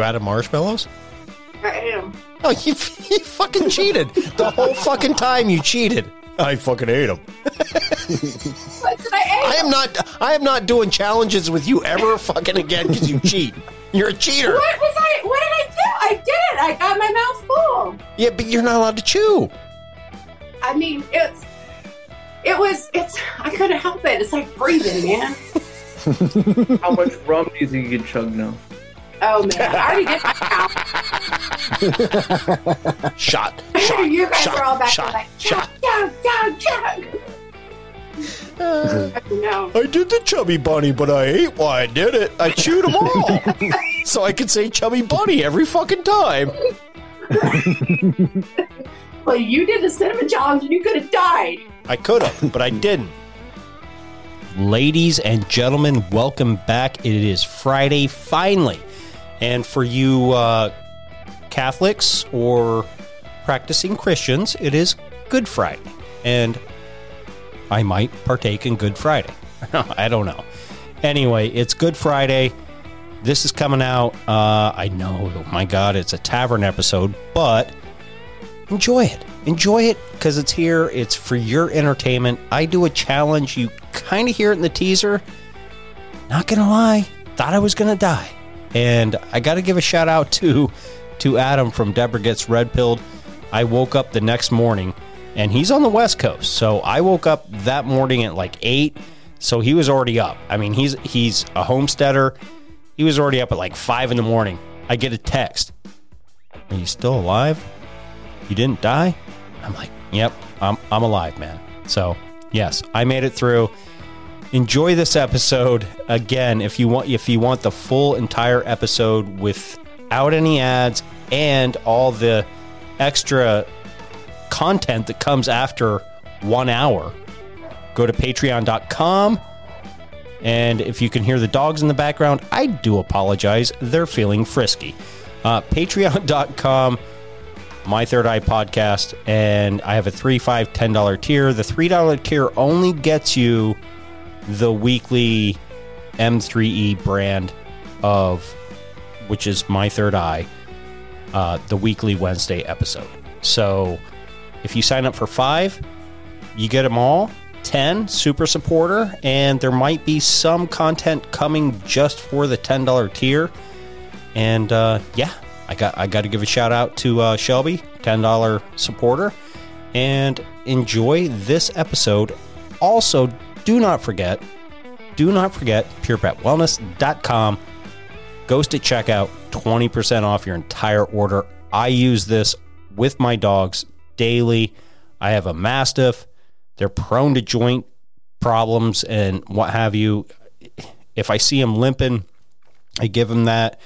you out of marshmallows? I am. Oh, you, you fucking cheated. The whole fucking time you cheated. I fucking ate them. I I am not I am not doing challenges with you ever fucking again because you cheat. You're a cheater. What was I? What did I do? I did it. I got my mouth full. Yeah, but you're not allowed to chew. I mean, it's. It was. It's. I couldn't help it. It's like breathing, man. How much rum do you think you can chug now? Oh man, I already did my mouth. Shot. Shot. you guys shot, are all back shot, like shot. chug, chug, chug, chug. Uh, no. I did the chubby bunny, but I ate while I did it. I chewed them all. so I could say chubby bunny every fucking time. Well, you did the cinnamon challenge and you could have died. I could have, but I didn't. Ladies and gentlemen, welcome back. It is Friday, finally. And for you uh, Catholics or practicing Christians, it is Good Friday. And I might partake in Good Friday. I don't know. Anyway, it's Good Friday. This is coming out. Uh, I know, oh my God, it's a tavern episode, but enjoy it. Enjoy it because it's here. It's for your entertainment. I do a challenge. You kind of hear it in the teaser. Not gonna lie, thought I was gonna die, and I got to give a shout out to to Adam from Deborah Gets Red Pilled. I woke up the next morning, and he's on the West Coast, so I woke up that morning at like eight. So he was already up. I mean, he's he's a homesteader. He was already up at like five in the morning. I get a text. Are you still alive? You didn't die? I'm like, yep, I'm, I'm alive, man. So, yes, I made it through. Enjoy this episode. Again, if you want if you want the full entire episode without any ads and all the extra content that comes after 1 hour, go to patreon.com and if you can hear the dogs in the background, I do apologize. They're feeling frisky. Uh, Patreon.com, My Third Eye Podcast, and I have a three, five, ten dollar tier. The three dollar tier only gets you the weekly M3E brand of, which is My Third Eye, uh, the weekly Wednesday episode. So if you sign up for five, you get them all. 10 super supporter and there might be some content coming just for the $10 tier. And uh, yeah i got i got to give a shout out to uh, shelby $10 supporter. And enjoy this episode. Also do not forget do not forget purepetwellness.com goes to checkout 20% off your entire order i use this with my dogs daily i have a mastiff they're prone to joint problems and what have you. If I see them limping, I give them that.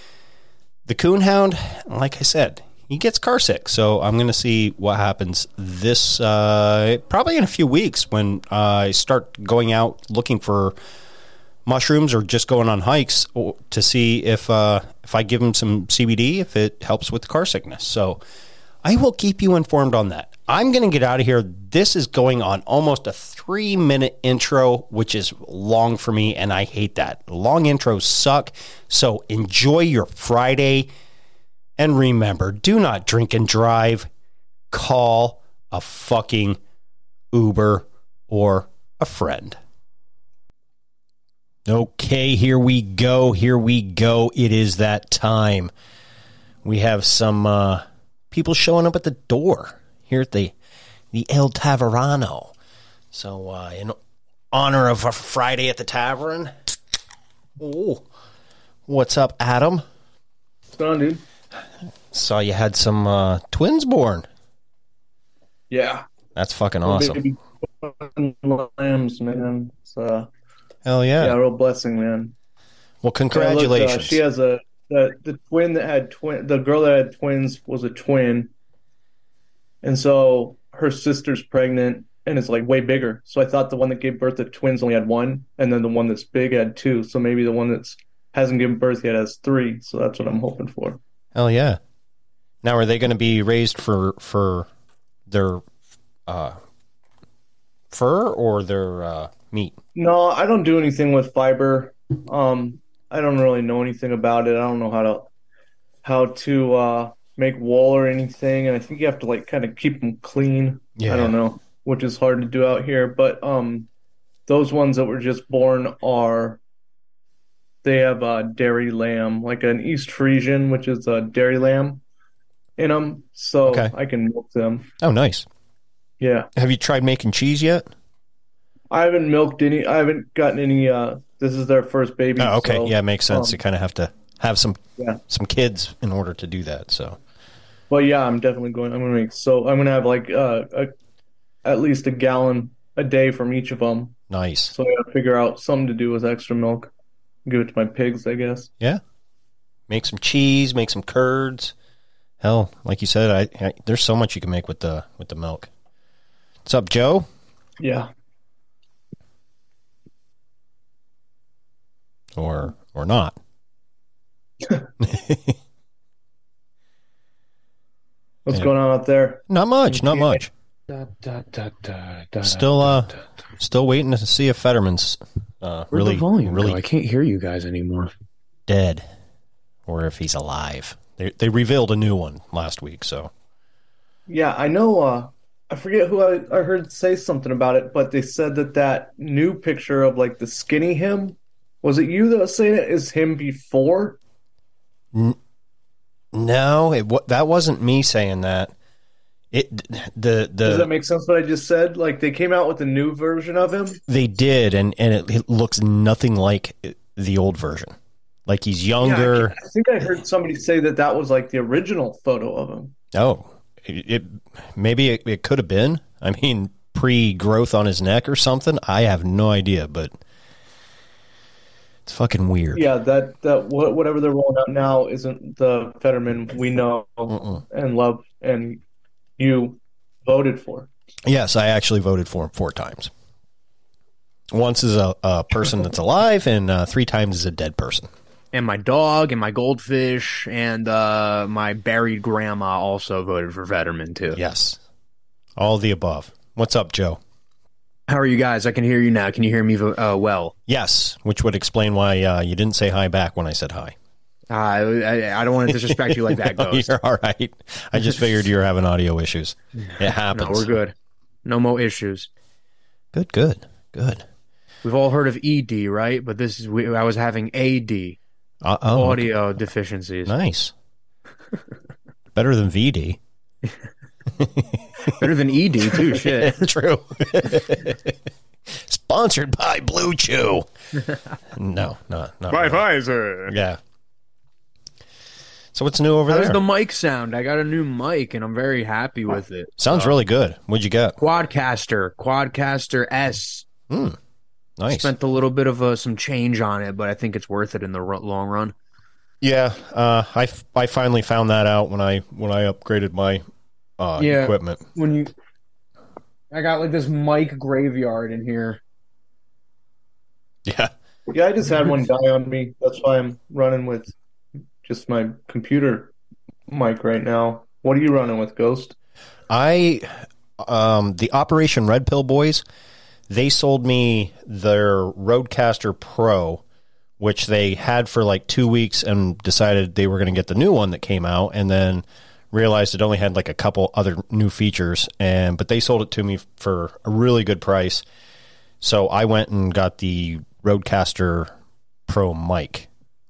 The coonhound, like I said, he gets car sick. So I'm going to see what happens this uh, probably in a few weeks when I start going out looking for mushrooms or just going on hikes to see if uh, if I give him some CBD if it helps with the car sickness. So I will keep you informed on that. I'm going to get out of here. This is going on almost a three minute intro, which is long for me, and I hate that. Long intros suck. So enjoy your Friday. And remember do not drink and drive. Call a fucking Uber or a friend. Okay, here we go. Here we go. It is that time. We have some uh, people showing up at the door here at the the El Taverano. So, uh, in honor of a Friday at the Tavern, oh, what's up, Adam? What's going on, dude? Saw you had some uh, twins born. Yeah. That's fucking awesome. Lambs, man. It's, uh, Hell yeah. yeah. real blessing, man. Well, Yeah, look, uh, congratulations. she has a the, the twin that had twin. The girl that had twins was a twin, and so her sister's pregnant and it's like way bigger. So I thought the one that gave birth to twins only had one, and then the one that's big had two. So maybe the one that's hasn't given birth yet has three. So that's what I'm hoping for. Hell yeah. Now, are they going to be raised for for their uh, fur or their uh, meat? No, I don't do anything with fiber. Um, I don't really know anything about it. I don't know how to how to uh, make wool or anything, and I think you have to like kind of keep them clean. Yeah. I don't know, which is hard to do out here. But um, those ones that were just born are they have a dairy lamb, like an East Frisian, which is a dairy lamb in them, so Okay. I can milk them. Oh, nice. Yeah. Have you tried making cheese yet? I haven't milked any. I haven't gotten any. Uh, this is their first baby. Oh, okay. so, yeah, it makes sense. um, you kind of have to have some Yeah. some kids in order to do that. So Well, yeah, I'm definitely going. I'm gonna make so. I'm gonna have like uh, a at least a gallon a day from each of them. nice. So I gotta figure out something to do with extra milk. Give it to my pigs, I guess. Yeah. Make some cheese. Make some curds. Hell, like you said, I, I there's so much you can make with the with the milk. What's up, Joe? Yeah. Or or not? What's going on out there? Not much. Not much. Da, da, da, da, da, Still, uh, da, da. Still waiting to see if Fetterman's uh, Where'd really the volume really go? I can't hear you guys anymore. dead, or if he's alive. They they revealed a new one last week. So Yeah, I know. Uh, I forget who I, I heard say something about it, but they said that that new picture of like the skinny him was it you that was saying it is him before? no, it wa- that wasn't me saying that. It the Does that make sense? What I just said? Like they came out with a new version of him. they did, and and it, it looks nothing like the old version. Like he's younger. Yeah, I think I heard somebody say that that was like the original photo of him. Oh, it, it maybe it, it could have been. I mean, pre-growth on his neck or something. I have no idea, but it's fucking weird. Yeah, that that whatever they're rolling out now isn't the Fetterman we know Mm-mm. and love and you voted for. Yes, I actually voted for him four times. Once as a, a person that's alive, and uh, three times as a dead person. and my dog and my goldfish and uh, my buried grandma also voted for Fetterman too. Yes, all the above. What's up, Joe? How are you guys? I can hear you now. Can you hear me uh, well? Yes, which would explain why uh, you didn't say hi back when I said hi. Uh, I, I don't want to disrespect you like that, No, Ghost. You're all right. I just figured you were having audio issues. It happens. No, happens. we're good. No more issues. Good, good, good. We've all heard of ED, right? But this is we, I was having AD, Uh, oh, audio deficiencies. nice. Better than VD. Better than ED too. Shit. True. Sponsored by Blue Chew. no, not not. really. Pfizer. Yeah. So what's new over How does there? the mic sound? I got a new mic and I'm very happy with it. Sounds really good. What'd you get? Quadcaster, Quadcaster S. Nice. Spent a little bit of uh, some change on it, but I think it's worth it in the ru- long run. Yeah, uh, I, f- I finally found that out when I when I upgraded my uh, Yeah. equipment. When you, I got like this mic graveyard in here. Yeah. Yeah, I just had one die on me. That's why I'm running with just my computer mic right now. What are you running with, Ghost? I, um, the Operation Red Pill boys, they sold me their RodeCaster Pro, which they had for like two weeks and decided they were going to get the new one that came out, and then realized it only had like a couple other new features. And but they sold it to me for a really good price, so I went and got the Roadcaster Pro mic,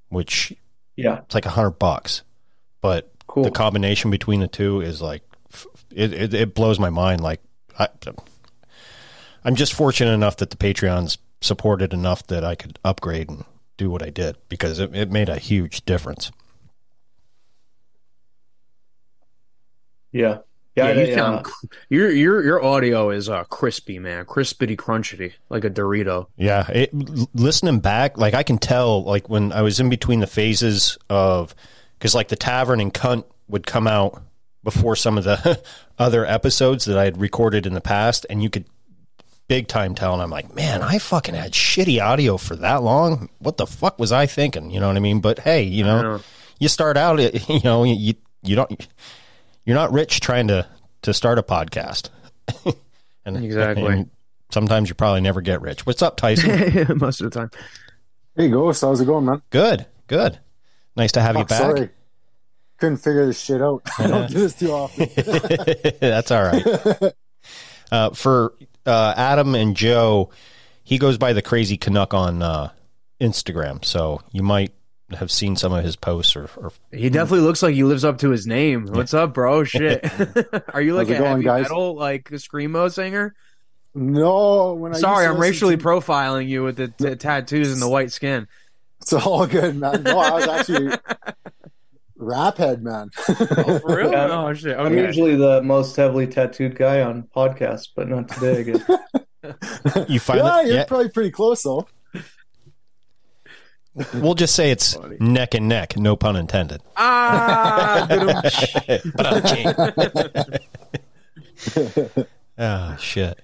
which Yeah, it's like a hundred bucks, but cool. the combination between the two is like it, it, it blows my mind. Like I, i'm just fortunate enough that the patreons supported enough that i could upgrade and do what i did because it, it made a huge difference. Yeah, yeah. Yeah, you sound cr- your your your audio is uh crispy, man, crispity crunchity, like a Dorito. yeah it, listening back like i can tell like when i was in between the phases of because like the tavern and cunt would come out before some of the other episodes that i had recorded in the past and you could big time tell and i'm like man i fucking had shitty audio for that long what the fuck was i thinking you know what i mean but hey you know, know. you start out you know you you don't you're not rich trying to to start a podcast and Exactly. and sometimes you probably never get rich what's up tyson Most of the time. Hey, Ghost, how's it going, man? good good nice to have you back Sorry. Couldn't figure this shit out. I don't do this too often. That's all right. Uh, for uh, Adam and Joe, he goes by the Crazy Canuck on uh, Instagram, so you might have seen some of his posts. Or, or He definitely looks like he lives up to his name. What's up, bro? Shit. Are you like How's a it going, heavy guys? metal, like a screamo singer? no, when I Sorry, I'm racially to- profiling you with the t- tattoos and the white skin. It's all good, man. No, I was actually rap head, man. Oh, for real? Yeah. Oh shit. I'm usually the most heavily tattooed guy on podcasts, but not today. I guess. you find yeah, you're Yeah, probably pretty close though. We'll just say it's Funny. neck and neck, no pun intended. Ah, oh shit.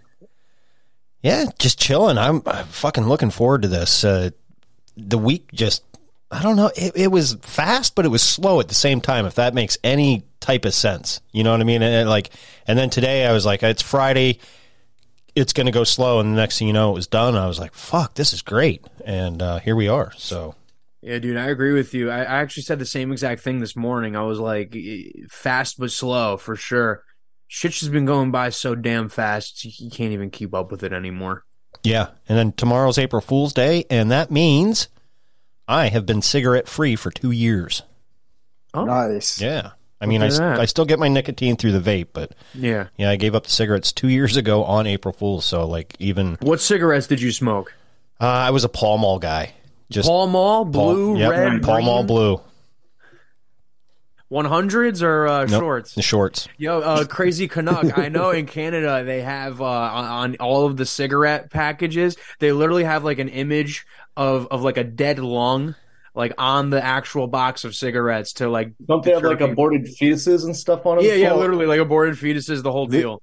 Yeah, just chilling. I'm, I'm fucking looking forward to this. Uh, the week just, I don't know. It, it was fast, but it was slow at the same time. If that makes any type of sense, you know what I mean? And, and like, and then today I was like, it's Friday. It's going to go slow, and the next thing you know, it was done. I was like, "Fuck, this is great!" And uh, here we are. So Yeah, dude, I agree with you. I, I actually said the same exact thing this morning. I was like, fast but slow for sure. Shit's just been going by so damn fast, you you can't even keep up with it anymore. yeah, and then tomorrow's April Fool's Day, and that means I have been cigarette free for two years. Oh. Nice. Yeah. I mean, I, Look at s- that. I still get my nicotine through the vape, but Yeah. yeah, I gave up the cigarettes two years ago on April Fool's. So, like, even What cigarettes did you smoke? uh, I was a Pall Mall guy. Just Pall Mall, Pall- blue, yep, red, Pall Mall blue, one hundreds or uh, Nope. shorts? the shorts. Yo, uh, crazy Canuck. I know in Canada they have uh, on, on all of the cigarette packages, they literally have like an image of of like a dead lung, like on the actual box of cigarettes to like. Don't they have like people. aborted fetuses and stuff on them? Yeah, yeah, literally like aborted fetuses, the whole The- deal.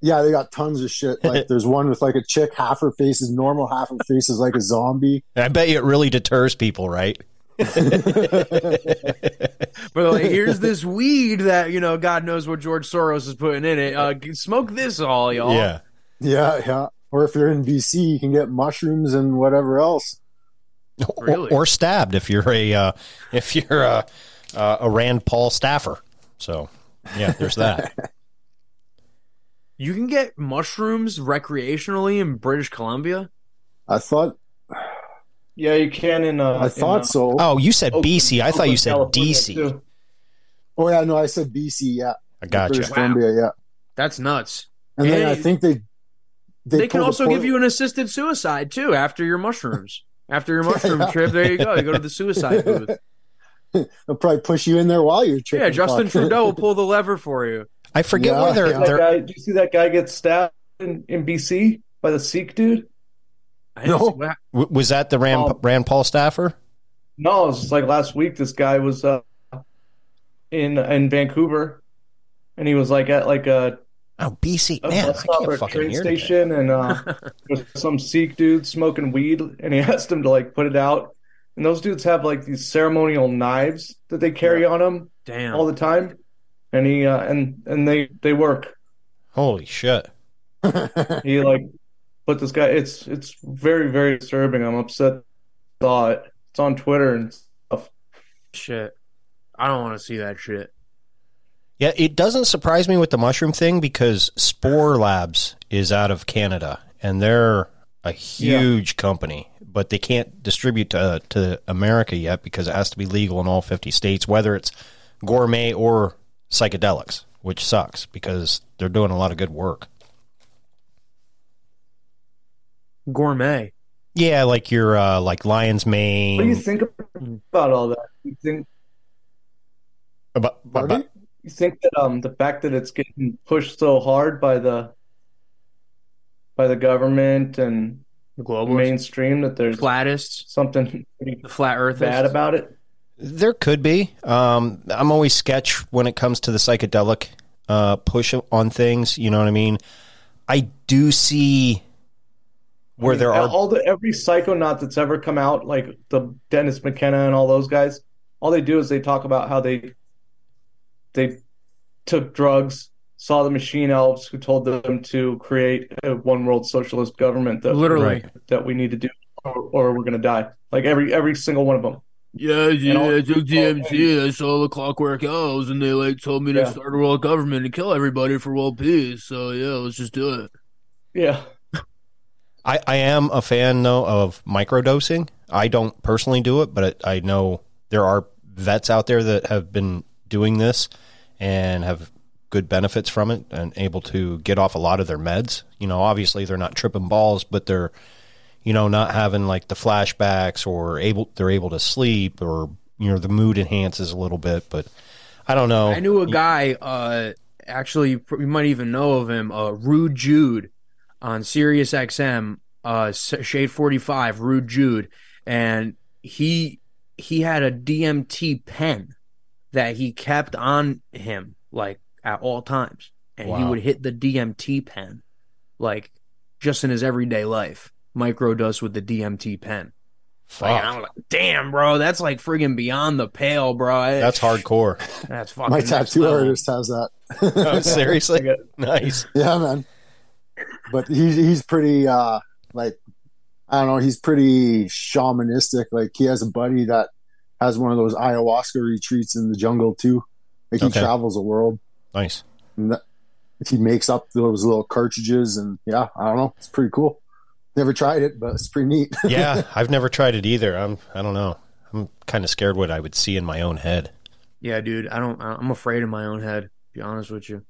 Yeah, they got tons of shit. Like there's one with like a chick, half her face is normal, half her face is like a zombie. I bet you it really deters people, right? But like, here's this weed that you know, God knows what George Soros is putting in it. Uh, smoke this all, y'all. Yeah. Yeah, yeah. Or if you're in BC, you can get mushrooms and whatever else. Really? Or, or stabbed if you're a uh, if you're a, uh, a Rand Paul staffer. So, yeah, there's that. You can get mushrooms recreationally in British Columbia. I thought Yeah, you can in. Uh, I in, thought uh, so. Oh, you said Oakland- BC. I thought you said California, DC. too. Oh yeah, no, I said BC. Yeah, I gotcha. British Wow. Columbia. Yeah, That's nuts. and then I think they They, can also port- give you an assisted suicide too after your mushrooms. After your mushroom Yeah. trip, there you go. You go to the suicide booth. They'll probably push you in there while you're tripping. Yeah, Justin fuck. Trudeau will pull the lever for you. I forget Yeah, where they're, yeah. They're guy, did you see that guy get stabbed in, in BC by the Sikh dude? I No. what- w- was that the Rand, Oh. Rand Paul staffer? No, it was just like last week. This guy was uh, in in Vancouver, and he was like at like a, Oh, BC. Man, bus I stop or can't a fucking train hear today. station, and uh, there was some Sikh dude smoking weed, and he asked him to like put it out. And those dudes have like these ceremonial knives that they carry on them Damn. all the time. and he uh, and and they they work. Holy shit. He like put this guy. It's it's very very disturbing. I'm upset. Thought it's on Twitter and stuff. Shit. I don't want to see that shit. Yeah, it doesn't surprise me with the mushroom thing because Spore Labs is out of Canada and they're a huge company, but they can't distribute to, to America yet because it has to be legal in all 50 states, whether it's gourmet or psychedelics, which sucks because they're doing a lot of good work. Gourmet. Yeah, like your uh, like lion's mane. What do you think about all that? You think About- about-? You think that um the fact that it's getting pushed so hard by the by the government and The global mainstream that there's flattists. something The flat earth bad about it? There could be. Um, I'm always sketch when it comes to the psychedelic uh, push on things. You know what I mean? I do see where there are. all the every psychonaut that's ever come out, like the Dennis McKenna and all those guys, all they do is they talk about how they they took drugs, saw the machine elves who told them to create a one world socialist government that Literally. That we need to do or, or we're gonna die. Like every every single one of them. Yeah, yeah, all- I took DMT. I saw the Clockwork Elves, and they like told me Yeah. start a world government and kill everybody for world peace. So yeah, let's just do it. Yeah. I, I am a fan though of microdosing. I don't personally do it, but I know there are vets out there that have been doing this and have good benefits from it and able to get off a lot of their meds. You know, obviously they're not tripping balls, but they're you know not having like the flashbacks or able they're able to sleep or you know the mood enhances a little bit. But I don't know. I knew a guy. Uh, actually, you might even know of him. Uh, Rude Jude on Sirius XM. Uh, Shade Forty Five. Rude Jude, and he he had a DMT pen that he kept on him like at all times, and he would hit the DMT pen like just in his everyday life. Micro Microdose with the DMT pen. Like, Fuck. I'm like, damn, bro, that's like friggin' beyond the pale, bro. I- That's hardcore. That's fucking My tattoo level. artist has that. Oh, seriously, nice. Yeah, man. But he's he's pretty uh like I don't know, he's pretty shamanistic. Like he has a buddy that has one of those ayahuasca retreats in the jungle too. Like he Okay. travels the world Nice. and that, he makes up those little cartridges and yeah, I don't know. It's pretty cool. Never tried it, but it's pretty neat. yeah, I've never tried it either. I'm I don't know. I'm kind of scared what I would see in my own head. Yeah, dude, I don't. I'm afraid in my own head. To be honest with you.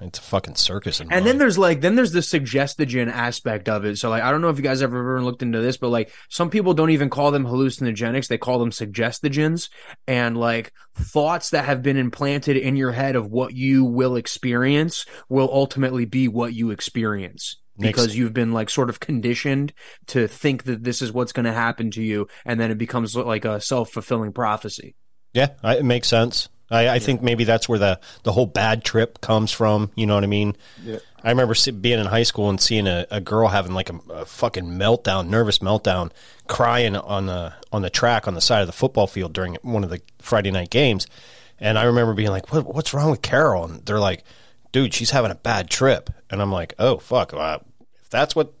It's a fucking circus. And then there's like, then there's the suggestogen aspect of it. So like, I don't know if you guys ever ever looked into this, but like, some people don't even call them hallucinogenics; they call them suggestogens. And like, thoughts that have been implanted in your head of what you will experience will ultimately be what you experience. Makes- because you've been like sort of conditioned to think that this is what's going to happen to you, and then it becomes like a self fulfilling prophecy. yeah, it makes sense. I, I think maybe that's where the the whole bad trip comes from. You know what I mean? Yeah. I remember being in high school and seeing a, a girl having like a, a fucking meltdown, nervous meltdown, crying on the on the track on the side of the football field during one of the Friday night games. And I remember being like, what, "What's wrong with Carol?" And they're like, "Dude, she's having a bad trip." And I'm like, "Oh fuck! Uh, if that's what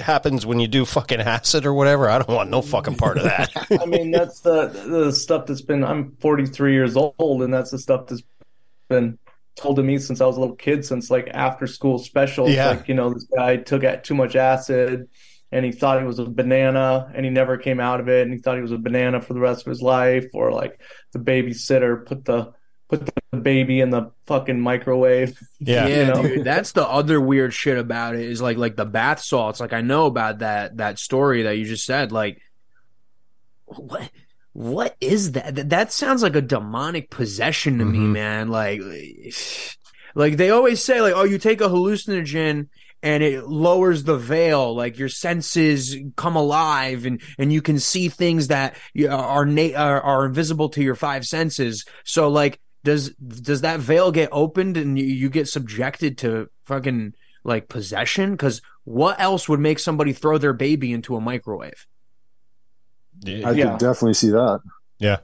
happens when you do fucking acid or whatever, I don't want no fucking part of that." I mean, that's the the stuff that's been. I'm 43 years old, and that's the stuff that's been told to me since I was a little kid. Since like after school specials, Yeah. like you know, this guy took at too much acid, and he thought he was a banana, and he never came out of it, and he thought he was a banana for the rest of his life. Or like the babysitter put the put the baby in the fucking microwave. yeah. yeah, know? dude. That's the other weird shit about it is like like the bath salts. Like I know about that that story that you just said. Like what what is that? That, that sounds like a demonic possession to me, Mhm. man. Like like they always say like oh you take a hallucinogen and it lowers the veil like your senses come alive and and you can see things that are na- are, are invisible to your five senses so like does does that veil get opened and you, you get subjected to fucking like possession because what else would make somebody throw their baby into a microwave I Yeah. could definitely see that. Yeah.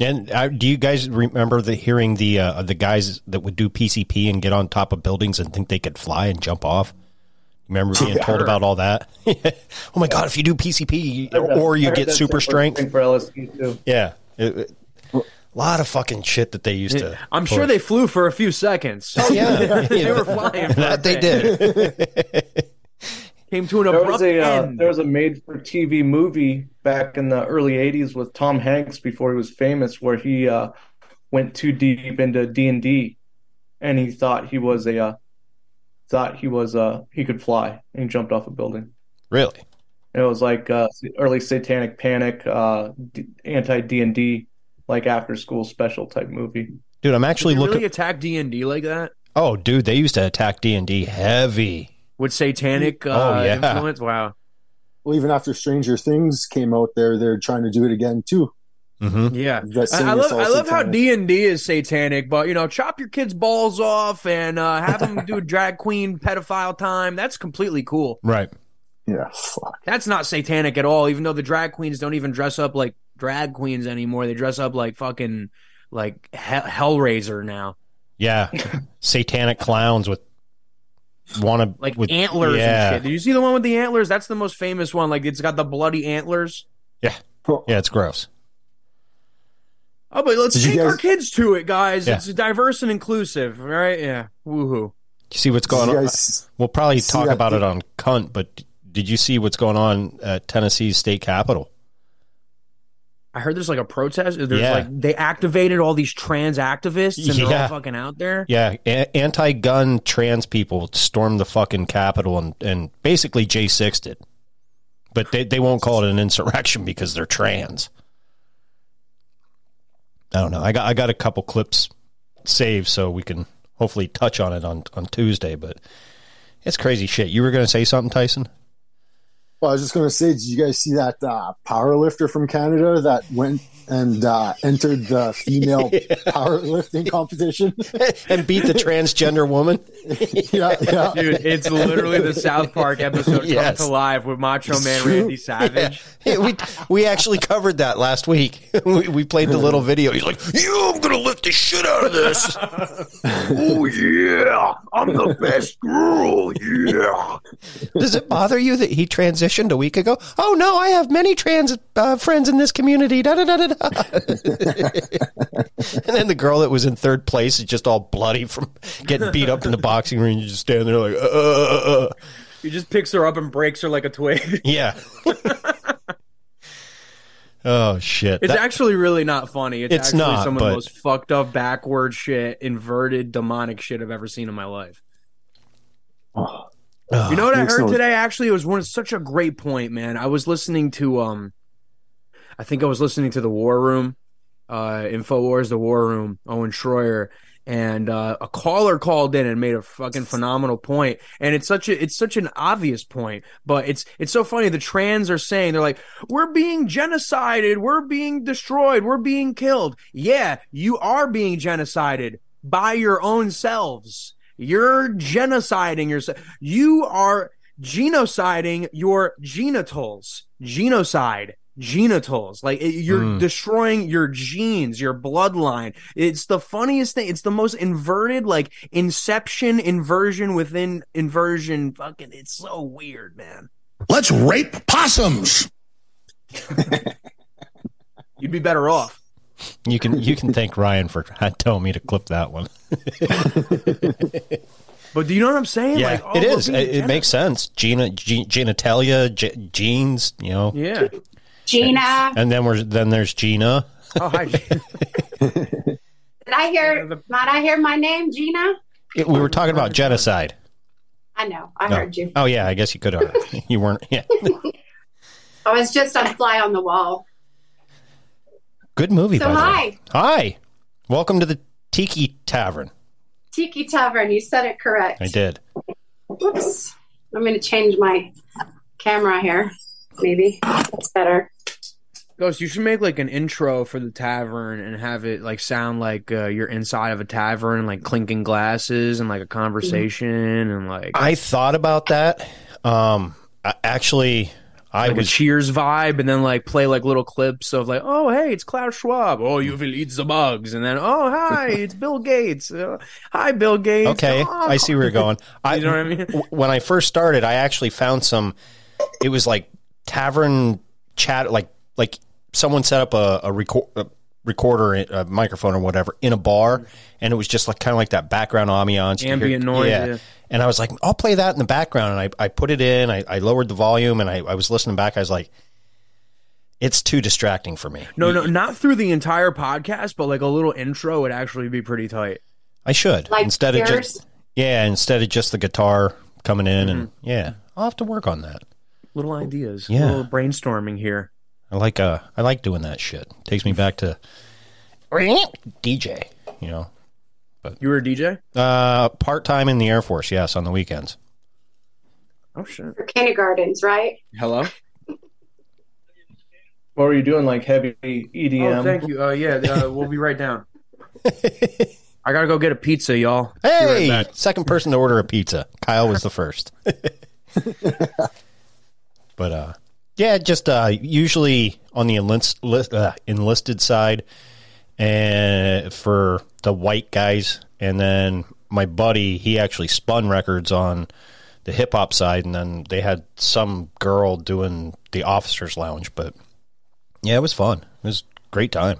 And uh, do you guys remember the hearing the uh, the guys that would do PCP and get on top of buildings and think they could fly and jump off? Remember being told about all that? oh my god! If you do PCP or, or you get super strength, for LSD too. yeah, It- it- a lot of fucking shit that they used to. I'm sure they flew for a few seconds. Oh yeah, they were flying. That they did. Came to an There abrupt was a uh, end. there was a made for TV movie back in the early '80s with Tom Hanks before he was famous, where he uh, went too deep into D and D, and he thought he was a uh, thought he was uh, he could fly, and he jumped off a building. really? And it was like uh, early Satanic Panic, uh, anti D and D, like after school special type movie. Dude, I'm actually Did they looking. really attack D and D like that oh, dude, they used to attack D and D heavy. with satanic uh, Oh, yeah. influence. Wow. Well, even after Stranger Things came out, there they're trying to do it again too. hmm Yeah. That I, I love I love how. D and D is satanic, but you know, chop your kids' balls off and uh, have them do drag queen pedophile time. That's completely cool. Right. Yeah, fuck. That's not satanic at all. Even though the drag queens don't even dress up like drag queens anymore, they dress up like fucking like hell, Hellraiser now, Yeah, satanic clowns with want to like with antlers yeah. and shit. Did you see the one with the antlers? That's the most famous one. Like it's got the bloody antlers. Yeah, yeah, it's gross. Oh, but let's Did you take our kids to it, guys. Yeah. It's diverse and inclusive, right? Yeah, woohoo. You see what's going you on? guys- We'll probably talk about thing? it on cunt, but did you see what's going on at Tennessee's state capitol? I heard there's like a protest. There's Yeah. like they activated all these trans activists and they're all fucking out there. Yeah, a- anti-gun trans people stormed the fucking capitol and, and basically J6 did. But they, they won't call it an insurrection because they're trans. I don't know. I got I got a couple clips saved so we can hopefully touch on it on, on Tuesday, but it's crazy shit. You were going to say something, Tyson? Well, I was just going to say, did you guys see that uh, power lifter from Canada that went and uh, entered the female powerlifting competition? and beat the transgender woman? yeah, yeah. Dude, it's literally the South Park episode Yes. come to life with Macho It's Man true. Randy Savage. Yeah, we we actually covered that last week. we, we played the little video. He's like, "You, I'm gonna lift the shit out of this." Oh yeah, I'm the best girl. Yeah. Does it bother you that he transitioned a week ago? Oh no, I have many trans uh, friends in this community. Da, da, da, da, da. and then the girl that was in third place is just all bloody from getting beat up in the boxing ring. You just stand there like, uh, uh, uh, uh. He just picks her up and breaks her like a twig. yeah. oh shit! It's That- actually really not funny. It's, It's actually not, some of but- the most fucked up, backward shit, inverted, demonic shit I've ever seen in my life. Oh, oh, You know what I heard no- today? Actually, it was one such a great point, man. I was listening to um, I think I was listening to the War Room, uh, Infowars, the War Room, Owen Schroyer, and uh, a caller called in and made a fucking phenomenal point. And it's such a it's such an obvious point, but it's it's so funny. The trans are saying they're like, we're being genocided, we're being destroyed, we're being killed. Yeah, you are being genocided by your own selves. You're genociding yourself. You are genociding your genitals. Genocide. Genitals. Like it- you're Mm. destroying your genes, your bloodline. It's the funniest thing. It's the most inverted, like inception, inversion within inversion. Fucking, it's so weird, man. Let's rape possums. You'd be better off. You can you can thank Ryan for telling me to clip that one. But do you know what I'm saying? Yeah, like, oh, it we're is. being It, it makes sense. Gena, ge- genitalia, ge- genes. You know, Yeah. Gena, and then we're then there's Gena. Oh, hi. did I hear? Might I hear my name, Gena? It- we were talking about genocide. I know. I No. heard you. Oh yeah, I guess you could. have. you weren't. Yeah, I was just a fly on the wall. Good movie. So by the way. hi, Hi, welcome to the Tiki Tavern. Tiki Tavern. You said it correct. I did. Oops. I'm going to change my camera here. Maybe that's better. Ghost, you should make like an intro for the tavern and have it like sound like uh, you're inside of a tavern, like clinking glasses and like a conversation and like I thought about that. Um, I, actually, I like was a Cheers vibe, and then like play like little clips of like, oh hey, it's Klaus Schwab. Oh, you will eat the bugs, and then oh hi, it's Bill Gates. Uh, hi, Bill Gates. okay. Oh, I see where you're going. I, You know what I mean? When I first started, I actually found some. It was like tavern chat, like like someone set up a, a, record, recorder, a microphone or whatever in a bar, and it was just like kind of like that background ambiance, You could Ambient noise, yeah. And I was like, I'll play that in the background, and I, I put it in. I, I lowered the volume, and I, I was listening back. I was like, it's too distracting for me. No, no, not through the entire podcast, but like a little intro would actually be pretty tight. I should Like instead of just yeah, instead of just the guitar coming in, and Mm-hmm. yeah, I'll have to work on that. Little ideas, Yeah. little brainstorming here. I like uh I like doing that shit. Takes me back to DJ, you know. But you were a DJ? Uh part time in the Air Force, yes, on the weekends. Oh shit! For kindergartens, right? Hello. What were you doing? Like heavy EDM? Oh, thank you. Uh, yeah, uh, we'll be right down. I gotta go get a pizza, y'all. Be right Hey, second person to order a pizza. Kyle was the first. but uh yeah, just uh usually on the enlist, list, uh, enlisted side and for the white guys and then my buddy, he actually spun records on the hip hop side and then they had some girl doing the officers lounge, but yeah, it was fun. It was a great time.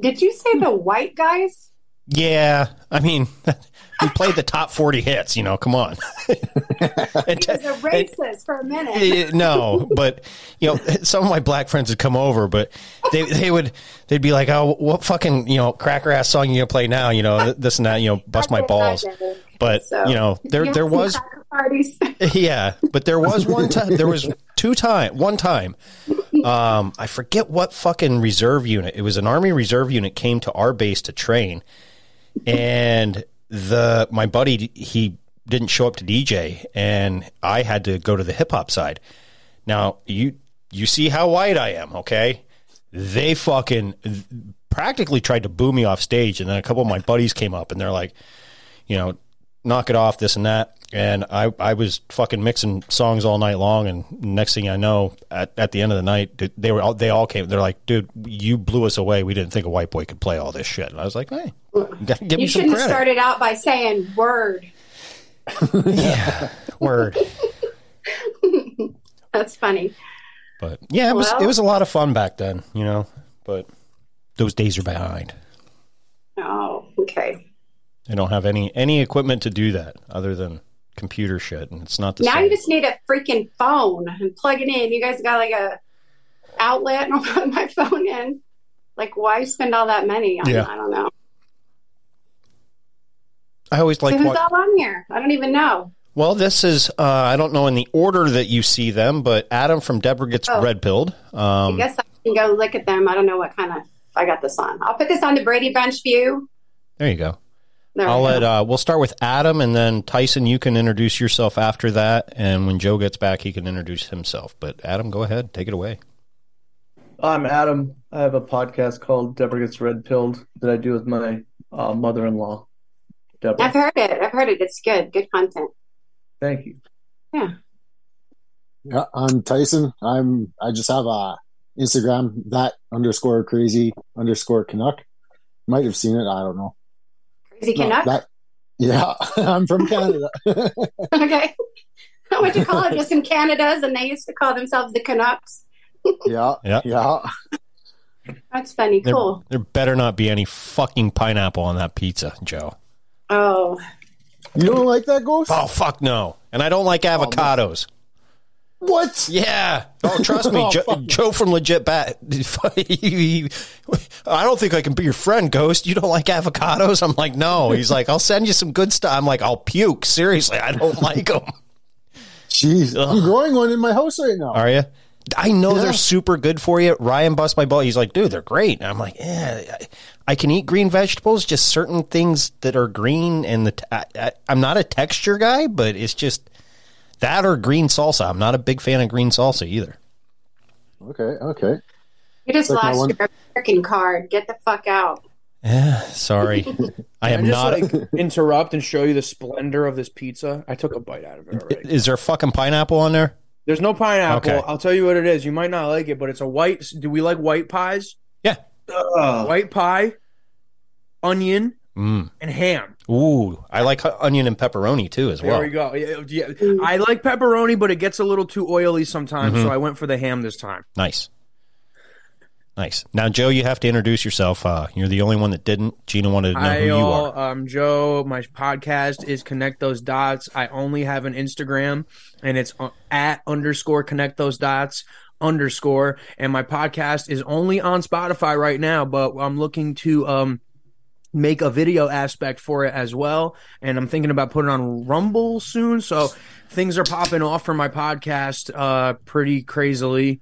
Did you say the white guys? Yeah, I mean, we played the top 40 hits, you know, come on. And He was a and- racist for a minute. No, but you know, some of my black friends would come over, but they they would they'd be like, "Oh, what fucking you know cracker ass song you gonna play now?" You know, this and that. You know, bust my balls. But So, you know, there there was parties. yeah, but there was one time there was two time one time. Um, I forget what fucking reserve unit. It was an army reserve unit came to our base to train, and the my buddy he didn't show up to DJ, and I had to go to the hip hop side. Now you you see how white I am, okay? They fucking practically tried to boo me off stage, and then a couple of my buddies came up, and they're like, you know, knock it off, this and that. And I, I was fucking mixing songs all night long, and next thing I know, at, at the end of the night, they were all, they all came. They're like, "Dude, you blew us away. We didn't think a white boy could play all this shit." And I was like, "Hey, you give You me some shouldn't have credit." started out by saying word. yeah, word. That's funny. But yeah, it was Well- it was a lot of fun back then, you know. But those days are behind. Oh, okay. I don't have any any equipment to do that other than computer shit, and it's not the Now same. you just need a freaking phone and plug it in. You guys got like a outlet and I'll plug my phone in. Like, why spend all that money on? Yeah. I don't know. I always like so who's what, all on here? I don't even know. Well, this is uh, I don't know in the order that you see them, but Adam from Deborah gets Oh. red pilled. I Um, guess I can go look at them. I don't know what kind of. I got this on. I'll put this on the Brady Bunch view. there you go. There I'll we let uh, we'll start with Adam, and then Tyson. You can introduce yourself after that, and when Joe gets back, he can introduce himself. But Adam, go ahead, take it away. I'm Adam. I have a podcast called Deborah Gets Red Pilled that I do with my uh, mother-in-law, Deborah. I've heard it. I've heard it. It's good. Good content. Thank you. Yeah, I'm Tyson. I'm I just have a Instagram that underscore crazy underscore Canuck. Might have seen it. I don't know. Crazy No, Canuck. that yeah, I'm from Canada. okay. I went to college just in Canada's, and they used to call themselves the Canucks. yeah, Yeah. yeah. That's funny. There, Cool. there better not be any fucking pineapple on that pizza, Joe. Oh, You don't like that ghost? Oh fuck no! And I don't like oh, avocados. What? Yeah. Oh, trust me, Oh, Joe. Joe from Legit Bat. I don't think I can be your friend, Ghost. You don't like avocados? I'm like, no. He's like, I'll send you some good stuff. I'm like, I'll puke. Seriously, I don't like them. Jeez, Ugh. I'm growing one in my house right now. Are you? I know Yeah. they're super good for you. Ryan bust my ball. He's like, dude, they're great. And I'm like, yeah, I, I can eat green vegetables, just certain things that are green. And the t- I, I, I'm not a texture guy, but it's just that or green salsa. I'm not a big fan of green salsa either. Okay, okay. you just Like lost your American card. Get the fuck out. Yeah, sorry. I am I just not. like interrupt and show you the splendor of this pizza. I took a bite out of it already. Is there fucking pineapple on there? There's no pineapple. Okay. I'll tell you what it is. You might not like it, but it's a white. Do we like white pies? Yeah. Ugh. White pie, onion, Mm. and ham. Ooh, I like onion and pepperoni too as well. There we go. Yeah. I like pepperoni, but it gets a little too oily sometimes, Mhm. so I went for the ham this time. Nice. Nice. Now, Joe, you have to introduce yourself. Uh, you're the only one that didn't. Gena wanted to know Hi, who you all. are. Um, Joe. My podcast is Connect Those Dots. I only have an Instagram, and it's uh, at underscore Connect Those Dots underscore. And my podcast is only on Spotify right now, but I'm looking to um make a video aspect for it as well. And I'm thinking about putting on Rumble soon. So things are popping off for my podcast uh pretty crazily.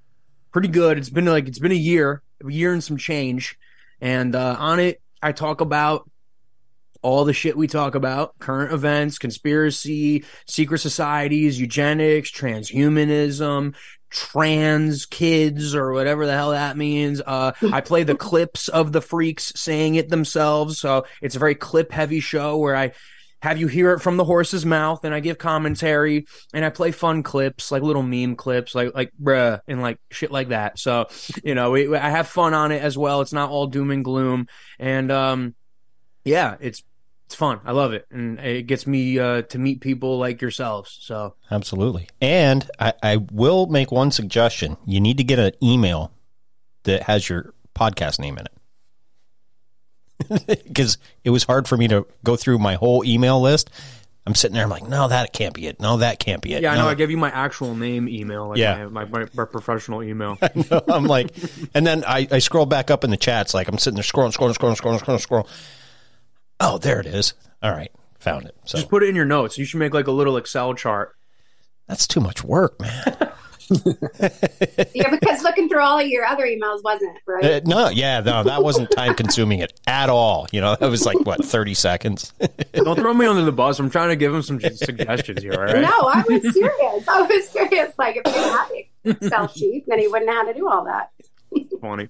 Pretty good. It's been like it's been a year, a year and some change. And uh on it I talk about all the shit we talk about current events, conspiracy, secret societies, eugenics, transhumanism, trans kids, or whatever the hell that means. Uh, I play the clips of the freaks saying it themselves. So it's a very clip heavy show where I have you hear it from the horse's mouth and I give commentary and I play fun clips, like little meme clips, like, like, bruh, and like shit like that. So, you know, we, I have fun on it as well. It's not all doom and gloom. And, um, yeah, it's it's fun. I love it, and it gets me uh, to meet people like yourselves. So Absolutely. And I, I will make one suggestion. You need to get an email that has your podcast name in it. Because it was hard for me to go through my whole email list. I'm sitting there, I'm like, no, that can't be it. No, that can't be it. yeah, I know. No. I gave you my actual name email, like Yeah. my, my, my professional email. I'm like, and then I, I scroll back up in the chats, like I'm sitting there scrolling, scrolling, scrolling, scrolling, scrolling, scrolling. Oh, there it is. All right, found it. So Just put it in your notes. You should make like a little Excel chart. that's too much work, man. Yeah, because looking through all of your other emails wasn't right. Uh, no, yeah, no, that wasn't time consuming it at all. You know, that was like what 30 seconds. Don't throw me under the bus. I'm trying to give him some suggestions here. All right. No, I was serious. I was serious. Like if they had an Excel sheet, then he wouldn't have had to do all that. Funny.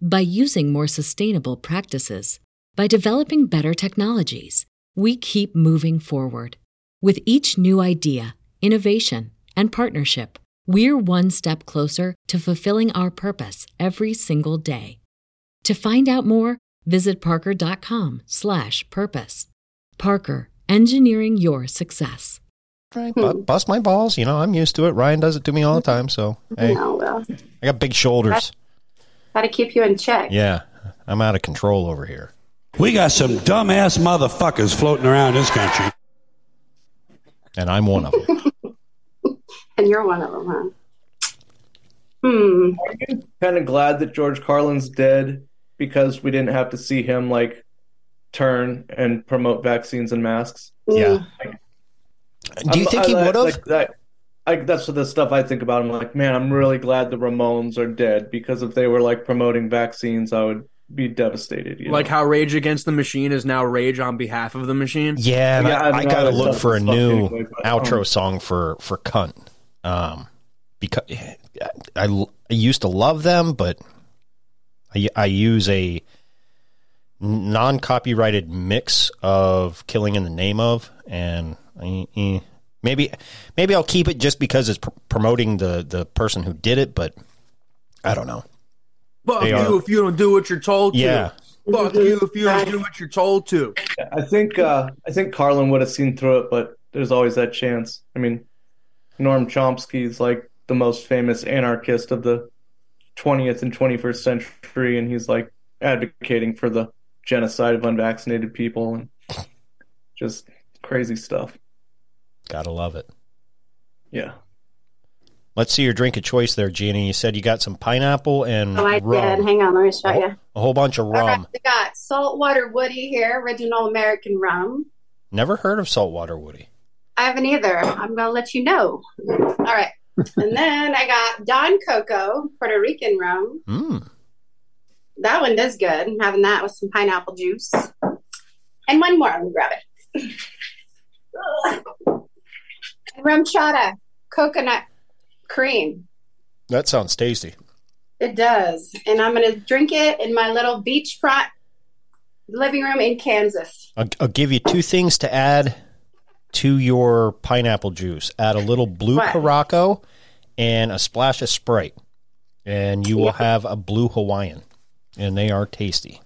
by using more sustainable practices, by developing better technologies. We keep moving forward. With each new idea, innovation, and partnership, we're one step closer to fulfilling our purpose every single day. To find out more, visit parker.com/purpose. Parker, engineering your success. Right, bu- bust my balls. You know, I'm used to it. Ryan does it to me all the time. So hey, No, well, I got big shoulders. Got to keep you in check. Yeah, I'm out of control over here. We got some dumbass motherfuckers floating around this country. And I'm one of them. And you're one of them, huh? Hmm. Kind of glad that George Carlin's dead because we didn't have to see him like turn and promote vaccines and masks. Yeah. Do you I'm- think he would have? Like, that, I, that's the stuff I think about. I'm like, man, I'm really glad the Ramones are dead because if they were like promoting vaccines, I would be devastated. You Like know? how Rage Against the Machine is now Rage on behalf of the machine. yeah, Yeah, I, I I gotta look for a new anyway, but, outro um, song for for cunt. Um, because I, I used to love them, but I I use a non copyrighted mix of "Killing in the Name of," and I, eh, maybe maybe I'll keep it just because it's pr- promoting the the person who did it, but I don't know. Fuck They you are- if you don't do what you're told Yeah, to. Fuck you if you don't do what you're told to. I think uh, I think Carlin would have seen through it, but there's always that chance. I mean, Noam Chomsky is like the most famous anarchist of the 20th and 21st century, and he's like advocating for the genocide of unvaccinated people and just crazy stuff. Gotta love it. Yeah. Let's see your drink of choice there, Jeannie. You said you got some pineapple and Oh, I rum. did. Hang on, let me show a, you. a whole bunch of All right, rum. we got saltwater woody here, original American rum. Never heard of saltwater woody. I haven't either. I'm gonna let you know. All right, and then I got Don Coco, Puerto Rican rum. Mm. That one does good. I'm having that with some pineapple juice. And one more. Let me grab it. RumChata, coconut cream. That sounds tasty. It does. And I'm going to drink it in my little beachfront living room in Kansas. I'll, I'll give you two things to add to your pineapple juice. Add a little blue What? Curaçao and a splash of Sprite, and you will Yeah. have a blue Hawaiian, and they are tasty.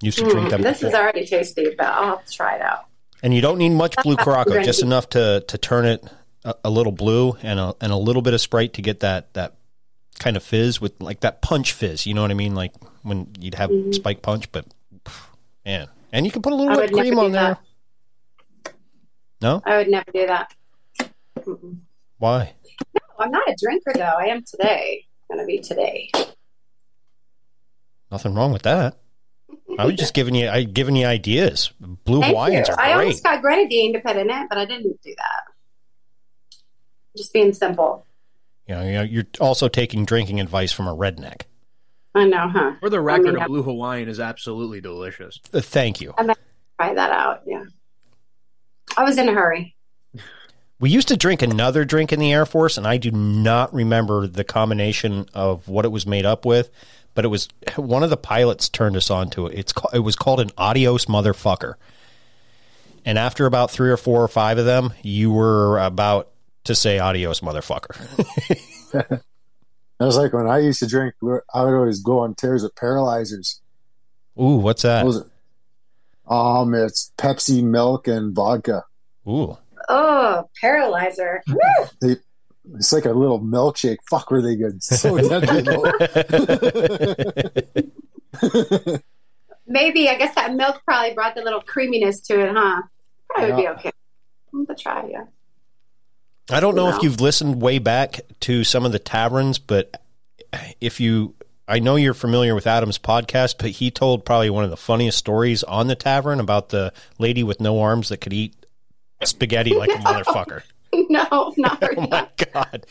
Used to drink Mm, them. this before. is already tasty, but I'll try it out. and you don't need much blue Curaçao, just enough to to turn it a, a little blue, and a and a little bit of Sprite to get that that kind of fizz with like that punch fizz. You know what I mean? Like when you'd have Mhm. spike punch, but man, and you can put a little whipped cream on there. that. No, I would never do that. Mm-mm. why? No, I'm not a drinker, though. I am today. I'm going to be today. Nothing wrong with that. I was just giving you I giving you ideas. Blue Thank Hawaiians you. are I great. almost got grenadine to put in it, but I didn't do that. Just being simple. you know, you know, you're also taking drinking advice from a redneck. I know, huh? For the record, mean, a blue Hawaiian is absolutely delicious. Uh, thank you. I might try that out. Yeah. I was in a hurry. We used to drink another drink in the Air Force, and I do not remember the combination of what it was made up with. But it was one of the pilots turned us on to it. It's ca- it was called an adios motherfucker. And after about three or four or five of them, you were about to say adios motherfucker. I was like when I used to drink. I would always go on tears of paralyzers. Ooh, what's that? What was? Um, it's Pepsi, milk, and vodka. Ooh, Oh, paralyzer. It's like a little milkshake. Fuck, were they good? So tempting. Maybe I guess that milk probably brought the little creaminess to it, huh? Probably would be okay. I'm gonna try, yeah. I don't know if you've listened way back to some of the taverns, but if you, I know you're familiar with Adam's podcast, but he told probably one of the funniest stories on the tavern about the lady with no arms that could eat spaghetti like a motherfucker. no, not heard Oh my god!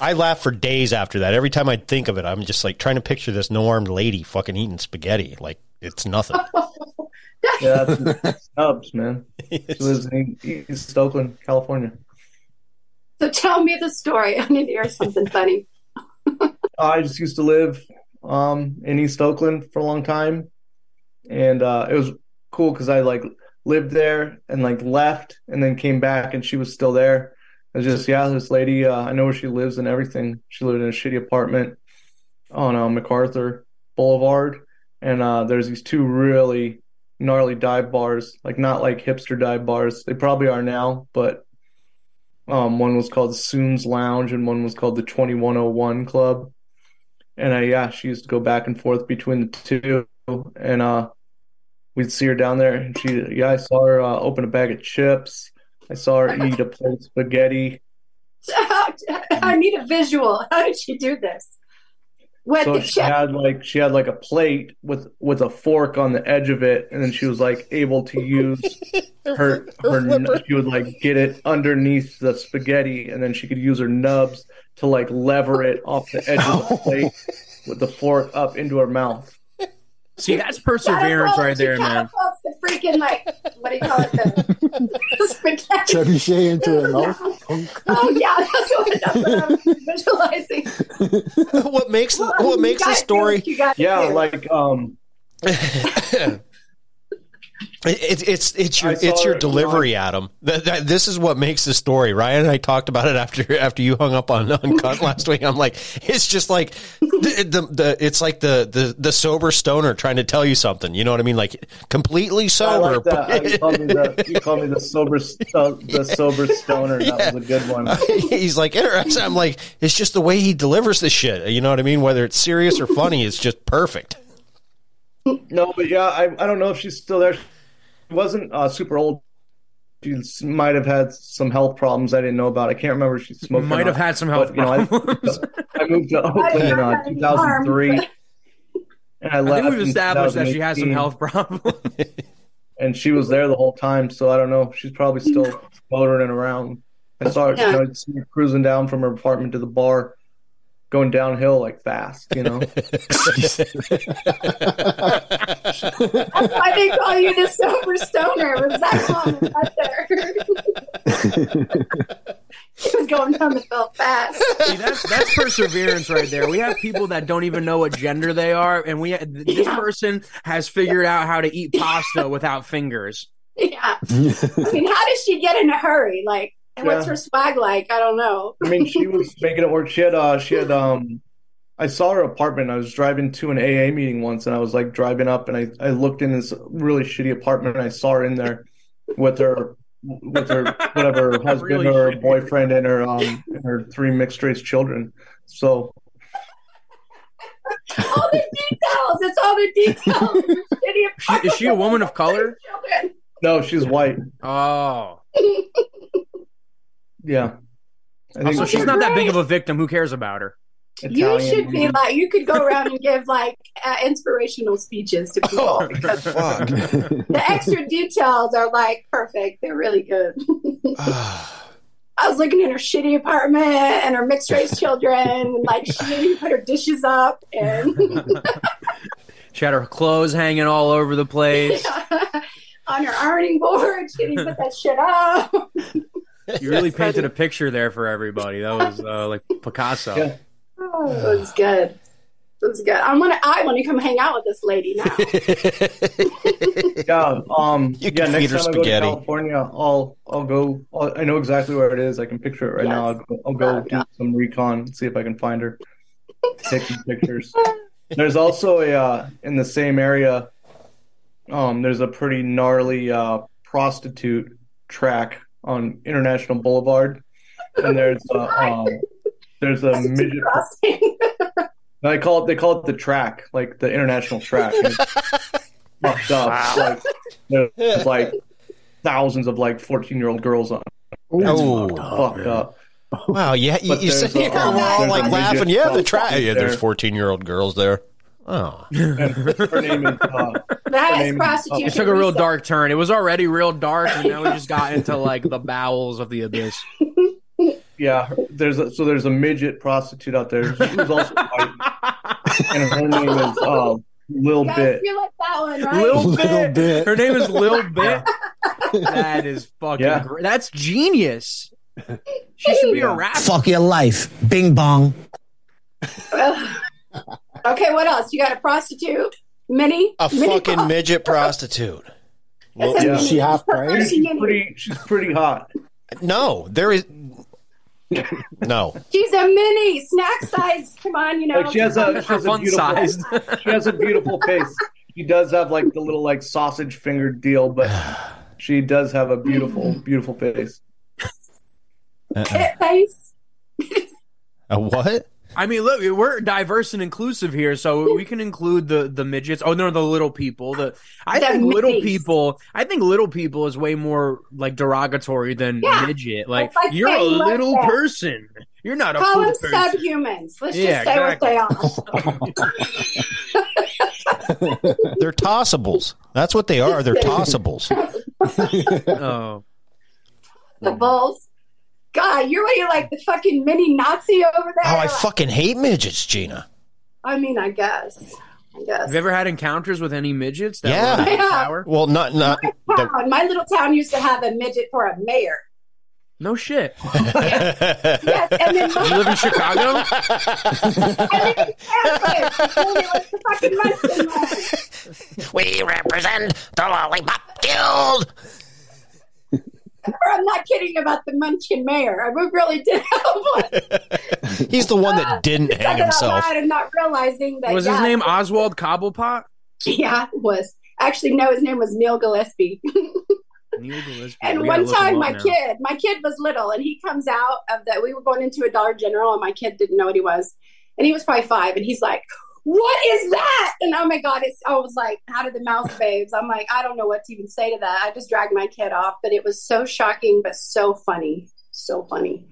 I laugh for days after that. Every time I think of it, I'm just like trying to picture this no armed lady fucking eating spaghetti like it's nothing. Yeah, that's Snubs, man. She lives in East Oakland, California. So tell me the story. I need to hear something funny. I just used to live um, in East Oakland for a long time, and uh, it was cool because I like lived there and like left and then came back, and she was still there. It was just yeah, this lady. Uh, I know where she lives and everything. She lived in a shitty apartment on uh, MacArthur Boulevard, and uh, there's these two really gnarly dive bars, like not like hipster dive bars. They probably are now, but um, one was called Soon's Lounge and one was called the 2101 Club. And uh, yeah, she used to go back and forth between the two. And uh, we'd see her down there. And she, yeah, I saw her uh, open a bag of chips. I saw her eat a plate of spaghetti. I need a visual. How did she do this? So she chef? had like she had like a plate with with a fork on the edge of it, and then she was like able to use her her she would like get it underneath the spaghetti, and then she could use her nubs to like lever it off the edge of the plate with the fork up into her mouth. See, that's perseverance Catapults- right there, she man. catapults The freaking like what do you call it? The spaghetti. Trebuchet into her mouth. Oh yeah, that's what, that's what I'm visualizing. what makes Well, what makes the story what you gotta Yeah, do. like um It, it's it's your it's your it, delivery, Adam. That, that, this is what makes the story. Ryan and I talked about it after after you hung up on on cunt last week. I'm like, it's just like the, the, the it's like the, the the sober stoner trying to tell you something. You know what I mean? Like completely I sober. like that. Oh, you call me the, you me the sober, sto- the sober stoner. That was a good one. He's like interesting. I'm like, it's just the way he delivers the shit. You know what I mean? Whether it's serious or funny, it's just perfect. No, but yeah, I, I don't know if she's still there. She wasn't uh, super old. She might have had some health problems I didn't know about. I can't remember if she smoked. or Might have not. had some health But, you know, I- problems. I moved to Oakland in uh, 2003, and I left. I think we've established that she has some health problems. and she was there the whole time. So I don't know. She's probably still motoring around. I saw her, Yeah. you know, her cruising down from her apartment to the bar, going downhill like fast. You know, That's why they call you the sober stoner. Was that comment right there? he was going down the hill fast. See, that's that's perseverance right there. We have people that don't even know what gender they are, and we this Yeah. person has figured out how to eat pasta without fingers. Yeah. I mean, how does she get in a hurry? Like, and what's her swag like? I don't know. I mean, she was making it work. She had, uh, she had, um, I saw her apartment. I was driving to an AA meeting once, and I was like driving up, and I, I looked in this really shitty apartment, and I saw her in there with her, with her whatever her husband Really or her shitty. boyfriend and her, um, and her three mixed race children. So All the details. It's all the details. She- is she a woman of color? No, she's white. Oh, Yeah, I think so she's not that big of a victim. Who cares about her? You should be like, you could go around and give like uh, inspirational speeches to people. Oh, because fuck. the extra details are like perfect. They're really good. I was looking at her shitty apartment and her mixed race children, and like she didn't put her dishes up, and She had her clothes hanging all over the place. on her ironing board, she didn't put that shit up. You really painted a picture there for everybody. That was uh, like Picasso. Yeah. Oh, it was good. It was good. I want to. I want to come hang out with this lady now. Yeah, um, You yeah. can Next feed her time I go to. California, I'll I'll go. I'll, I know exactly where it is. I can picture it right Yes. now. I'll go, I'll go Oh, do yeah. some recon, see if I can find her, take some pictures. There's also a uh, in the same area. Um, there's a pretty gnarly uh, prostitute track on International Boulevard, and there's a um, there's a midget. Crossing. They call it they call it the track, like the international track. And it's fucked up. Like, there's like thousands of like 14 year old girls on. Oh. Fucked up. Wow, yeah, you, But you sit here a- and we're all like laughing. Yeah, the track. Yeah, there's 14 year old girls there. Oh, And her name is uh, That is name- prostitution. It took a real dark turn. It was already real dark, and now we just got into like the bowels of the abyss. yeah. There's a, so there's a midget prostitute out there who's also white, and her name is uh, Lil Yes, Bit. you like that one, right? Lil Little Bit. bit. Her name is Lil Bit. That is fucking Yeah. great. That's genius. She should be a Yeah. rapper. Fuck your life. Bing bong. okay, what else? You got a prostitute, mini, a mini fucking pop- midget prostitute. Well, Yeah. Is she half Her price? She's pretty. She's pretty hot. no, there is no. She's a mini snack size. Come on, you know. Like she has a, she has a fun beautiful, sized. she has a beautiful face. She does have like the little like sausage finger deal, but she does have a beautiful, beautiful face. Tit face. A what? I mean, look, we're diverse and inclusive here, so we can include the the midgets. Oh no, the little people. The I The think little people. I think little people is way more like derogatory than Yeah. midget. Like, It's like you're a little than. person. You're not a Call full them person. subhumans. Let's Yeah, just say exactly. what they are. They're tossables. That's what they are. They're tossables. Oh, the bulls. God, you're what you like the fucking mini Nazi over there. Oh, I Like, fucking hate midgets, Gena. I mean, I guess. I guess. have you ever had encounters with any midgets? That Yeah. were Yeah. power? Well, not not. The, Town. My little town used to have a midget for a mayor. No shit. Yes, and then You live in Chicago? I live in Kansas. And it was the fucking Munchkin Man. we represent the Lollipop Guild. Or I'm not kidding about the Munchkin Mayor. I really did have one. He's the one that uh, didn't Said hang it out himself. loud and not realizing that Was yeah, his name Oswald Cobblepot? Yeah, it was actually no. His name was Neil Gillespie. Neil Gillespie. And We one time, my now. kid, my kid was little, and he comes out of that. We were going into a Dollar General, and my kid didn't know what he was, and he was probably five, and he's like, "What is that?" And oh my god, it's. I was like, "How did the mouse babes?" I'm like, I don't know what to even say to that. I just dragged my kid off, but it was so shocking, but so funny, so funny.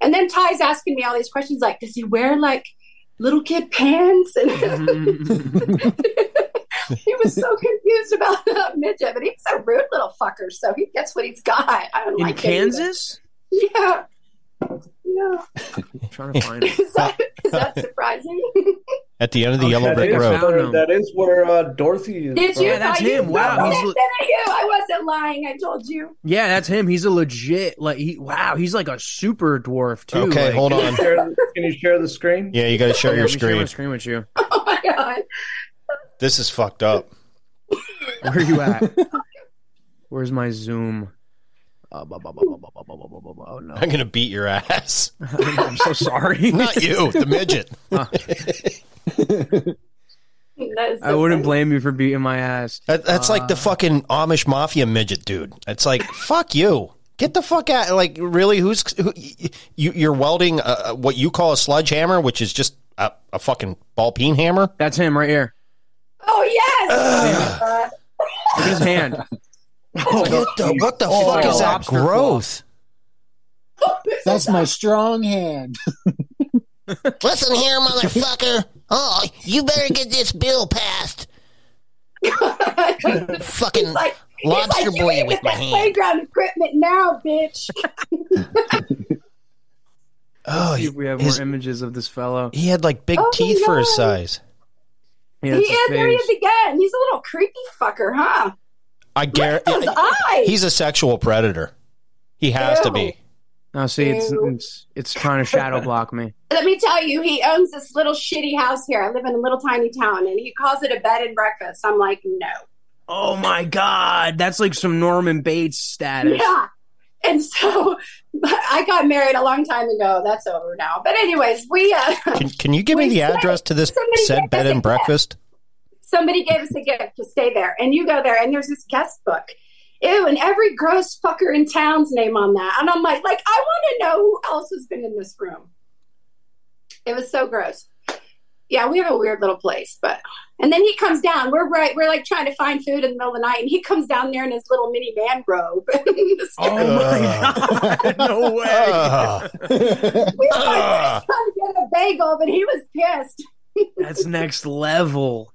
And then Ty's asking me all these questions, like, "Does he wear like little kid pants?" And mm-hmm. he was so confused about the midget, but he's a rude little fucker, so he gets what he's got. I don't In like. Kansas? Yeah. Yeah. I'm trying to find it. Is that, is that surprising? At the end of the Oh, yellow brick road. found him. that is where uh, Dorothy is. Did from. you? Yeah, that's you him. Wow, he's that, li- you? I wasn't lying. I told you. Yeah, that's him. He's a legit like he wow, he's like a super dwarf too. Okay, like- hold Can you on. share Can you share the screen? Yeah, you got to share your let me share my screen. screen with you. Oh my god. This is fucked up. Where are you at? Where's my Zoom? oh, no. I'm going to beat your ass. I'm so sorry. Not you, the midget. So I wouldn't funny. blame you for beating my ass. That, that's uh, like the uh. fucking Amish mafia midget dude. It's like fuck you. Get the fuck out! Like really, who's who, you? are welding a, what you call a sledgehammer, which is just a, a, fucking ball peen hammer. That's him right here. Oh yes. Uh, Look at his hand. Oh, what the, what the Oh, fuck is that lobster claw. growth? That's my strong hand. Listen here, motherfucker. Oh, you better get this bill passed. Fucking He's like, lobster he's like, boy you with get my that hand. playground equipment now, bitch. Oh, he, we have his- more images of this fellow. he had like big Oh, teeth for his size. Yeah, he that's his is. There he face. is again. He's a little creepy fucker, huh? I Look at those guarantee eyes. he's a sexual predator. He has to be. Now see, it's, it's it's trying to shadow block me. Let me tell you, he owns this little shitty house here. I live in a little tiny town, and he calls it a bed and breakfast. I'm like, no. Oh my god, that's like some Norman Bates status. Yeah. And so I got married a long time ago. That's over now. But anyways, we uh Can, can you give me the address to this said bed and gift. breakfast? Somebody gave us a gift to stay there, and you go there, and there's this guest book. Ew, and every gross fucker in town's name on that. And I'm like, like, I want to know who else has been in this room. It was so gross. Yeah, we have a weird little place, but and then he comes down. We're right, we're like trying to find food in the middle of the night, and he comes down there in his little mini man robe. Oh my god, no way. Ugh. we were like, Ugh. trying to get a bagel, but he was pissed. That's next level.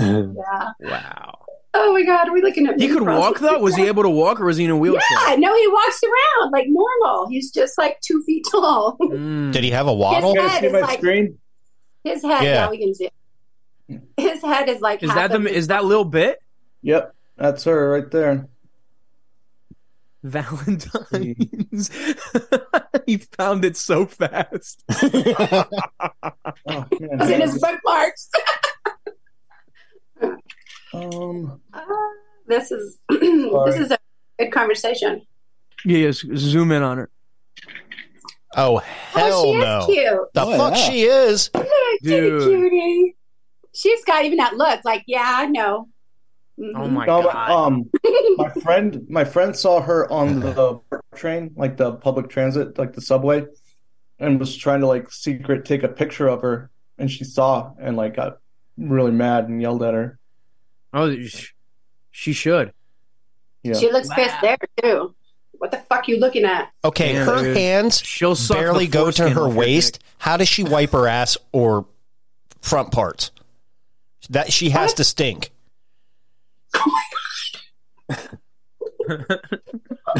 Yeah. Wow. Oh my god, are we looking at He could walk though? Was he able to walk or was he in a wheelchair? Yeah, no, he walks around like normal. He's just like two feet tall. Mm. Did he have a waddle? His You guys head see is my like screen? his head. Yeah. Yeah, we can see. His head is like. Is half that the is that little Bit? Yep, that's her right there. Valentine's. he found it so fast. Oh, man. It's in his bookmarks. Um, Uh, this is this is a good conversation. Yes, zoom in on her. Oh oh, hell she no! is cute. The Oh, fuck yeah. she is? Dude. cutie. She's got even that look. Like, yeah, I know. Mhm. Oh my no, god. um, my friend, my friend saw her on the train, like the public transit, like the subway, and was trying to like secret take a picture of her, and she saw and like got really mad and yelled at her. Oh, she should. Yeah, She looks pissed there too. What the fuck you looking at? Okay, Yeah, her dude. hands She'll barely go to her off your waist. How does she wipe her ass or front parts? That she has to stink. Oh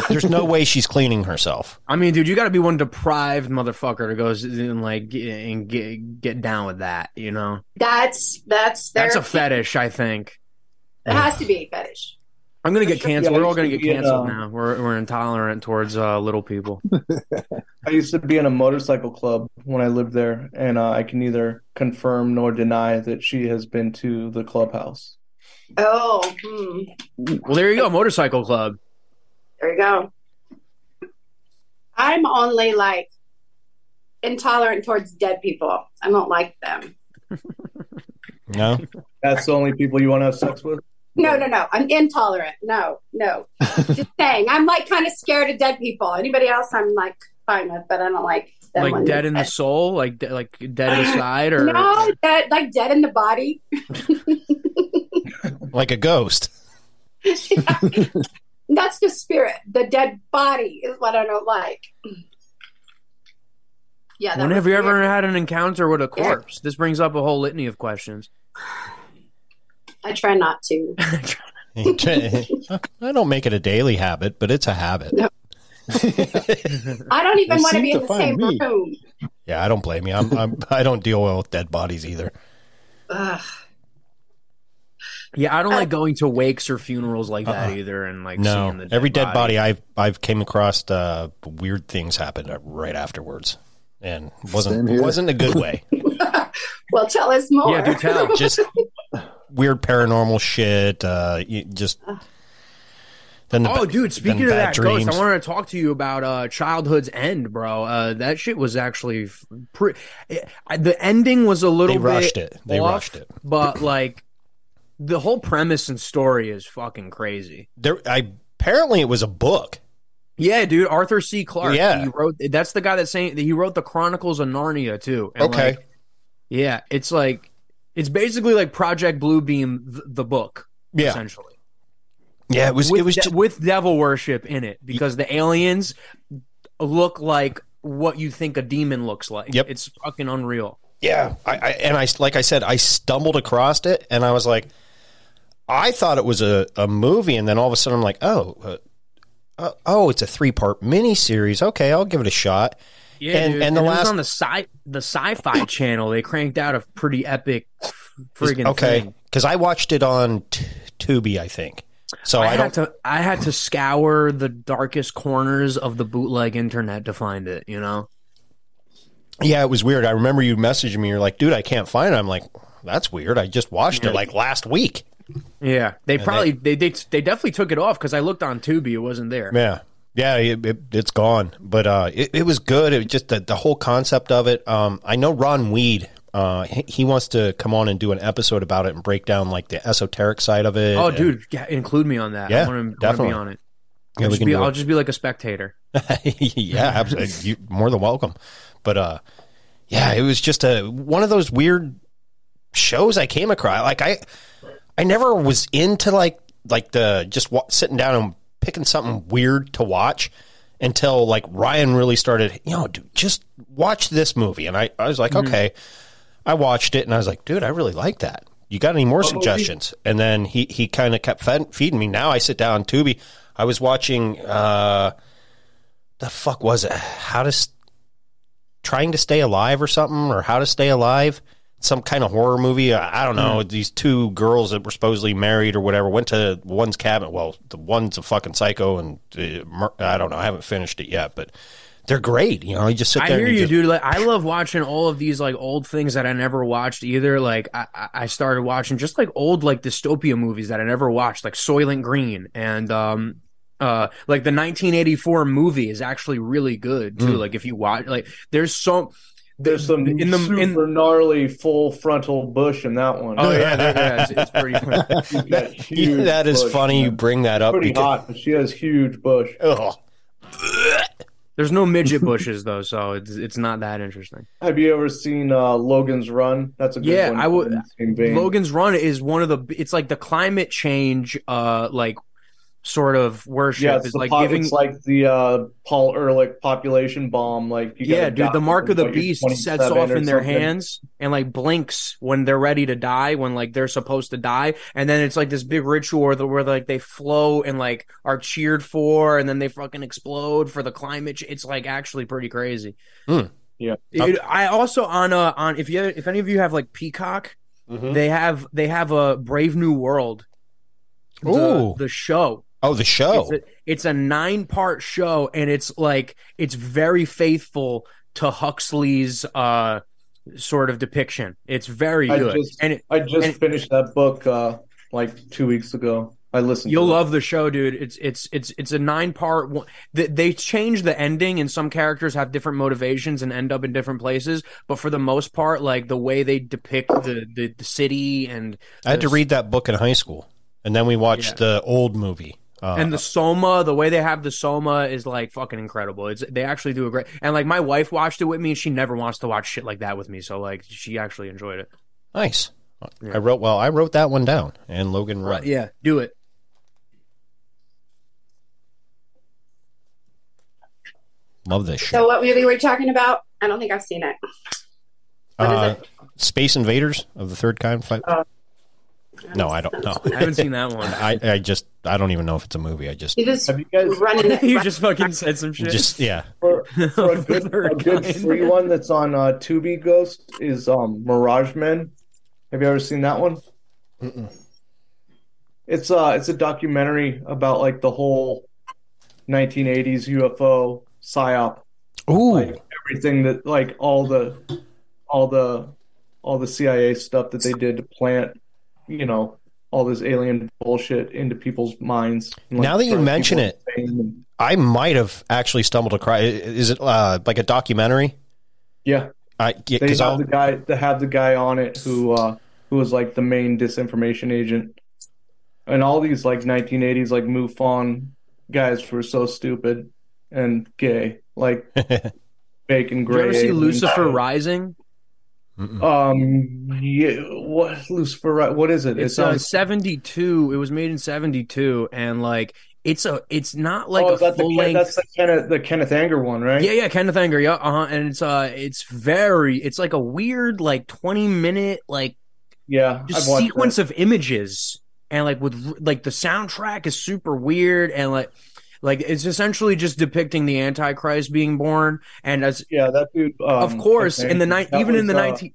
There's no way she's cleaning herself. I mean, dude, you got to be one deprived motherfucker to go and like get, and get get down with that. You know, That's that's their, that's a fetish. I think. It has to be a fetish. I'm gonna get canceled. Yeah, We're all gonna to get be in, canceled uh, now. We're we're intolerant towards uh, little people. I used to be in a motorcycle club when I lived there, and uh, I can neither confirm nor deny that she has been to the clubhouse. Oh, hmm. Well, there you go, motorcycle club. there you go. I'm only like intolerant towards dead people. I don't like them. No, That's the only people you want to have sex with. No, no, no. I'm intolerant. No, no. Just saying. I'm like kind of scared of dead people. Anybody else, I'm like fine with, but I don't like them Like dead in the soul, like de- like dead inside, or No, dead, like dead in the body. like a ghost. That's the spirit. The dead body is what I don't like. Yeah. that when have you ever had an encounter with a Yeah. corpse? This brings up a whole litany of questions. I try not to. I don't make it a daily habit, but it's a habit. No. I don't even want to be in the same me. room. Yeah, I don't blame you. I'm, I'm I don't deal well with dead bodies either. Ugh. Yeah, I don't like going to wakes or funerals like that Uh-uh. either, and like no, seeing the dead every dead body I've I've came across uh, weird things happened right afterwards, and wasn't wasn't a good way. Well, tell us more. Yeah, do tell. just weird paranormal shit. Uh, just then the Oh, dude! Speaking then of bad that ghost. I wanted to talk to you about uh, Childhood's End, bro. Uh, that shit was actually f- pre- it, I- the ending was a little They bit rushed it. They off, rushed it. but like the whole premise and story is fucking crazy. there. I apparently it was a book. Yeah, dude, Arthur C. Clarke. Yeah. he wrote. That's the guy that's saying that he wrote the Chronicles of Narnia too. And, Okay. like, yeah, it's like it's basically like Project Bluebeam, th- the book, Yeah, essentially. yeah. It was with, it was de- just, with devil worship in it because the aliens look like what you think a demon looks like. Yep. It's fucking unreal. Yeah, I, I and I like I said, I stumbled across it, and I was like, I thought it was a, a movie, and then all of a sudden I'm like, oh, uh, uh, oh, it's a three part miniseries. Okay, I'll give it a shot. Yeah, And- and the it was last- on the sci the sci-fi channel. They cranked out a pretty epic friggin' okay, because I watched it on t- Tubi, I think. So I, I, had to I had to scour the darkest corners of the bootleg internet to find it. You know. yeah, it was weird. I remember you messaging me. You're like, dude, I can't find it. I'm like, that's weird. I just watched it like last week. Yeah, they And probably they they, they definitely took it off because I looked on Tubi. It wasn't there. Yeah. Yeah, it, it, it's gone, but uh, it, it was good. It was just the, the whole concept of it. Um, I know Ron Weed. Uh, he, he wants to come on and do an episode about it and break down like the esoteric side of it. Oh, and- dude, yeah, include me on that. Yeah, I want to, definitely. be on it. I'll, we just be, I'll just be like a spectator. yeah, absolutely. You more than welcome. But uh, yeah, it was just a one of those weird shows I came across. Like I, I never was into like like the just wa- sitting down and picking something weird to watch until like Ryan really started. You know, dude, just watch this movie, and I I was like, okay. I watched it and I was like, dude, I really like that. You got any more suggestions? And then he he kind of kept fed, feeding me. Now I sit down on Tubi. I was watching. uh the fuck was it? How to s- trying to stay alive or something, or how to stay alive? Some kind of horror movie. I, I don't know. These two girls that were supposedly married or whatever went to one's cabin. Well, the one's a fucking psycho, and uh, I don't know. I haven't finished it yet, but they're great. You know, you just sit there. I hear and you, just, dude. Like, I love watching all of these like old things that I never watched either. Like, I, I- I started watching just like old like dystopia movies that I never watched, like Soylent Green and um, uh, like the 1984 movie is actually really good too. Mm. Like, if you watch, like, there's so There's some in the super in. gnarly full frontal bush in that one. Oh yeah, there, yeah, it's, it's pretty. She's huge that is bush, funny. You bring that up. Pretty because- hot, but she has huge bush. Ugh. There's no midget bushes though, so it's it's not that interesting. Have you ever seen uh, Logan's Run? That's a good Yeah, one. I would- in the same vein. Logan's Run is one of the. It's like the climate change, uh, like sort of worship Yeah, it's, is like po- giving. it's like the uh, Paul Ehrlich population bomb. Like you yeah, dude, the mark of the beast sets off or in their something. hands and like blinks when they're ready to die, when like they're supposed to die, and then it's like this big ritual where, the- where like they flow and like are cheered for, and then they fucking explode for the climate. It's like actually pretty crazy. Hmm. Yeah. Dude, I also on uh on if you if any of you have like Peacock, Mhm. they have they have a Brave New World the, Ooh. the show. Oh, the show. It's a, it's a nine part show, and it's like it's very faithful to Huxley's uh sort of depiction. It's very I good, just, and it, I just and- finished that book uh, like two weeks ago. I listened. You'll to it. love the show, dude. It's it's it's it's a nine part. One. They, they change the ending, and some characters have different motivations and end up in different places. But for the most part, like the way they depict the the, the city and I had to read that book in high school, and then we watched Yeah. the old movie. Uh, and the soma, the way they have the soma is like fucking incredible. It's they actually do a great. And like my wife watched it with me, and she never wants to watch shit like that with me. So like she actually enjoyed it. nice. Yeah. I wrote well. I wrote that one down, and Logan Run. Yeah, do it. Love this shit. So what movie were you talking about? I don't think I've seen it. what is Uh, it? Space Invaders of the Third Kind. Fight. Oh. No, I don't know. I haven't seen that one. I, I just I don't even know if it's a movie. I just You just Have you guys running. you just fucking said some shit. just yeah. for, for a good, a good free one that's on uh, Tubi Ghost is um, Mirage Men. Have you ever seen that one? It's uh it's a documentary about like the whole 1980s UFO psyop, Ooh, like everything that like all the all the all the CIA stuff that they did to plant, you know, all this alien bullshit into people's minds. like, Now that you mention it- insane. I might have actually stumbled across. Is it uh, like a documentary? yeah, I they because have I'll the guy they have the guy on it who uh who was like the main disinformation agent and all these like 1980s like MUFON guys were so stupid and gay like fake and Did you ever see aliens. Lucifer Rising? Mm-mm. um yeah what Lucifer what is it It's it uh, sounds 72. It was made in 72 and like it's a it's not like oh, a that the full Ken- length that's the Kenneth the Kenneth Anger one right Yeah, yeah, Kenneth Anger, yeah, uh-huh. And it's uh it's very it's like a weird like 20 minute like yeah just sequence that. of images and like with like the soundtrack is super weird and like like it's essentially just depicting the antichrist being born and as yeah that dude um, of course in the night even in was, the uh, 19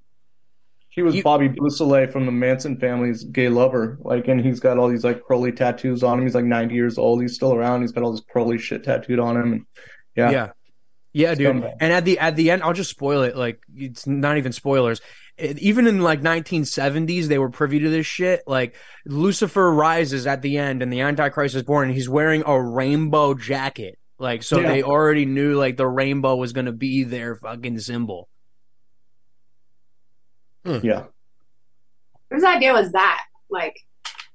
He was You- Bobby Beausoleil from the Manson family's gay lover. Like, and he's got all these like curly tattoos on him. He's like 90 years old. He's still around. He's got all this curly shit tattooed on him. And yeah, yeah yeah dude and at the at the end i'll just spoil it like it's not even spoilers even in like 1970s they were privy to this shit like lucifer rises at the end and the antichrist is born and he's wearing a rainbow jacket like so Yeah. they already knew like the rainbow was going to be their fucking symbol hmm. yeah. Whose idea was that? Like,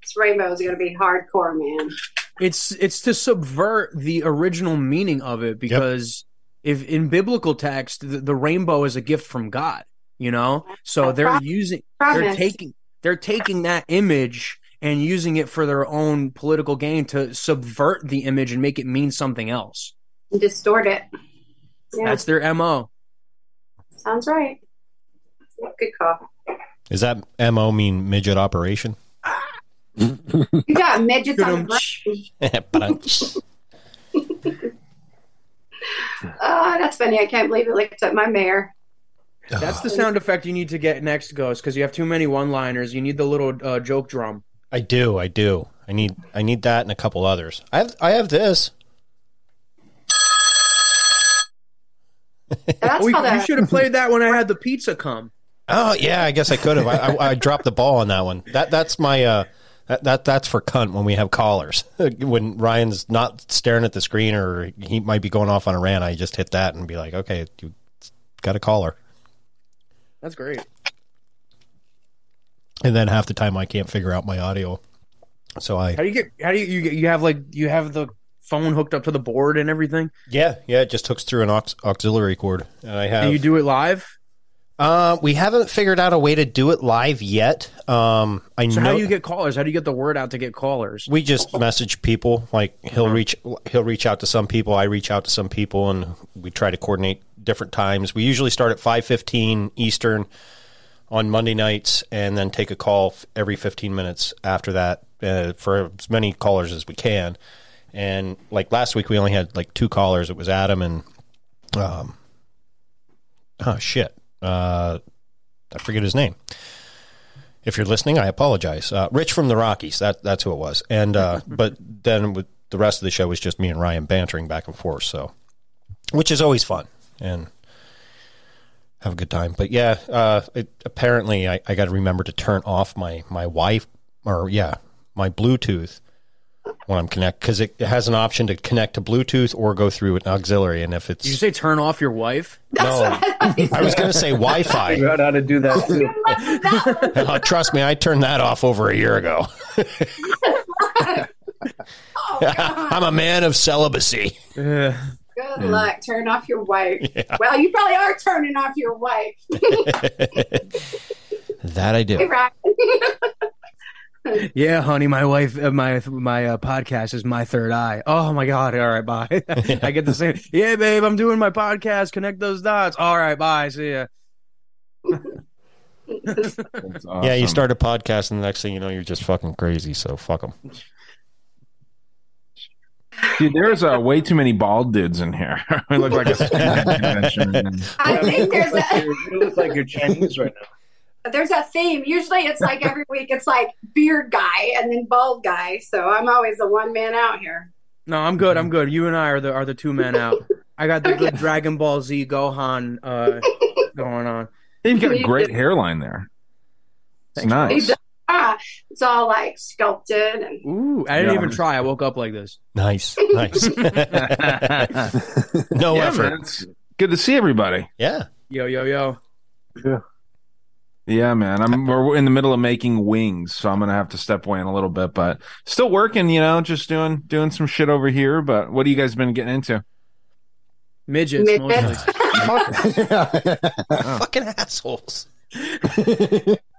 this rainbow is going to be hardcore, man. it's it's to subvert the original meaning of it because if in biblical text the, the rainbow is a gift from god you know so they're Pro- using they're taking they're taking that image and using it for their own political gain to subvert the image and make it mean something else and Distort it. Yeah, that's their mo sounds right. Good call. Is that mo mean midget operation? You got midgets on the Ba-dum-tsh. Oh, that's funny. I can't believe it licked up my mare. That's the sound effect you need to get next ghost because you have too many one liners you need the little uh, joke drum I do. I do. I need. I need that and a couple others. I have. I have this. That's oh, you, called you should have played that when i had the pizza come Oh yeah, I guess I could have. I, I, I dropped the ball on that one. That that's my uh that, that that's for cunt when we have callers. when Ryan's not staring at the screen or he might be going off on a rant, I just hit that and be like, okay, you got a caller. That's great And then half the time I can't figure out my audio, so I How do you get? How do you you, get- you have like you have the phone hooked up to the board and everything? yeah yeah it just hooks through an aux- auxiliary cord, and I have. And you do it live. Uh, we haven't figured out a way to do it live yet. Um, I So know how do you get callers? How do you get the word out to get callers? we just message people like he'll reach he'll reach out to some people i reach out to some people and we try to coordinate different times we usually start at 5.15 eastern on monday nights and then take a call every 15 minutes after that uh, for as many callers as we can and like last week we only had like two callers it was adam and um oh shit uh i forget his name if you're listening, I apologize. Uh, Rich from the Rockies. That that's who it was. And uh, but then with the rest of the show was just me and Ryan bantering back and forth. So, which is always fun and have a good time. But yeah, uh, it, apparently I, I got to remember to turn off my my wife or yeah my Bluetooth when I'm connect because it, it has an option to connect to Bluetooth or go through an auxiliary. And if it's Did you say turn off your wife? no, I was going to say Wi-Fi. Figure out how to do that too. Uh, trust me, I turned that off over a year ago. I'm a man of celibacy. Good luck. Turn off your wife. Well, you probably are turning off your wife. That I Hey, do. Ryan. Yeah, honey, my wife, uh, my my uh, podcast is my third eye. Oh my god! All right, bye. I get the same. Yeah, babe, I'm doing my podcast. Connect those dots. All right, bye. See ya. Yeah, you start a podcast, and the next thing you know, you're just fucking crazy. So fuck them. Dude, there's uh, way too many bald dudes in here. I look like a convention. I think there's a You look like you're Chinese right now. there's a theme. Usually it's like every week it's like beard guy and then bald guy. So I'm always the one man out here. No, I'm good. I'm good. You and I are the are the two men out. I got the good Dragon Ball Z Gohan uh, going on. You've got a great hairline there. It's nice. Ah, it's all like sculpted and Ooh, I didn't Yeah. even try. I woke up like this. Nice, nice. no Yeah, effort. man, good to see everybody. Yeah. Yo, yo, yo. Yeah, man. I'm we're in the middle of making wings, so I'm gonna have to step away in a little bit, but still working. You know, just doing doing some shit over here. But what have you guys been getting into? Midgets, Midgets. mostly. Fucking assholes.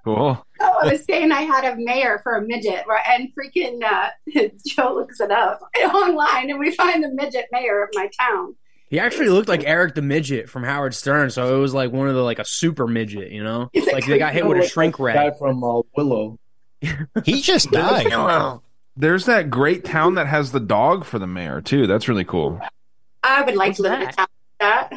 Cool. Oh, I was saying I had a mayor for a midget, right? And freaking uh, Joe looks it up online, and we find the midget mayor of my town. He actually looked like Eric the midget from Howard Stern, so it was like one of the like a super midget, you know? He's Like they got hit with a shrink wrap. Guy from uh, Willow. He just died. There's that great town that has the dog for the mayor too. That's really cool. I would like to live in a town like that.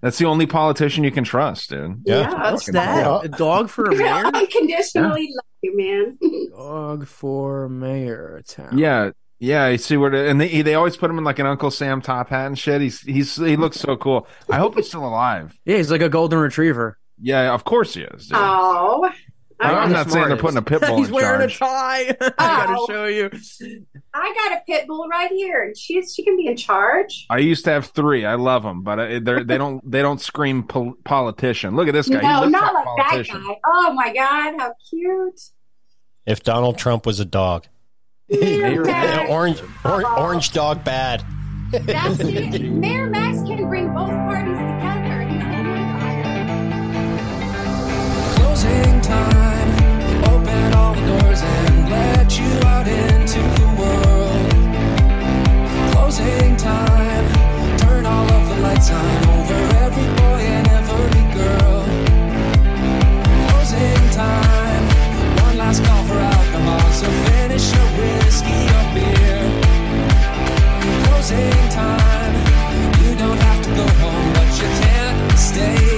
That's the only politician you can trust, dude. Yeah. What's Fucking that? hell. A dog for a mayor? Unconditionally love you, man. dog for mayor town. Yeah, yeah. You see where, the, and they they always put him in like an Uncle Sam top hat and shit. He's he's he looks so cool. I hope he's still alive. Yeah, he's like a golden retriever. Yeah, of course he is. Dude. Oh, I'm I, not saying they're putting a pit bull in charge. He's in wearing a tie. I gotta show you. I got a pit bull right here, and she's she can be in charge. I used to have three. I love them, but uh, they're, they don't they don't scream pol- politician. Look at this guy. No, looks not like like that guy. Oh my god, how cute! If Donald Trump was a dog, Mayor Yeah, Max. orange, or, orange dog bad. That's it. Mayor Max can bring both you out into the world. Closing time, turn all of the lights on over every boy and every girl. Closing time, one last call for alcohol, so finish your whiskey or beer. Closing time, you don't have to go home, but you can't stay.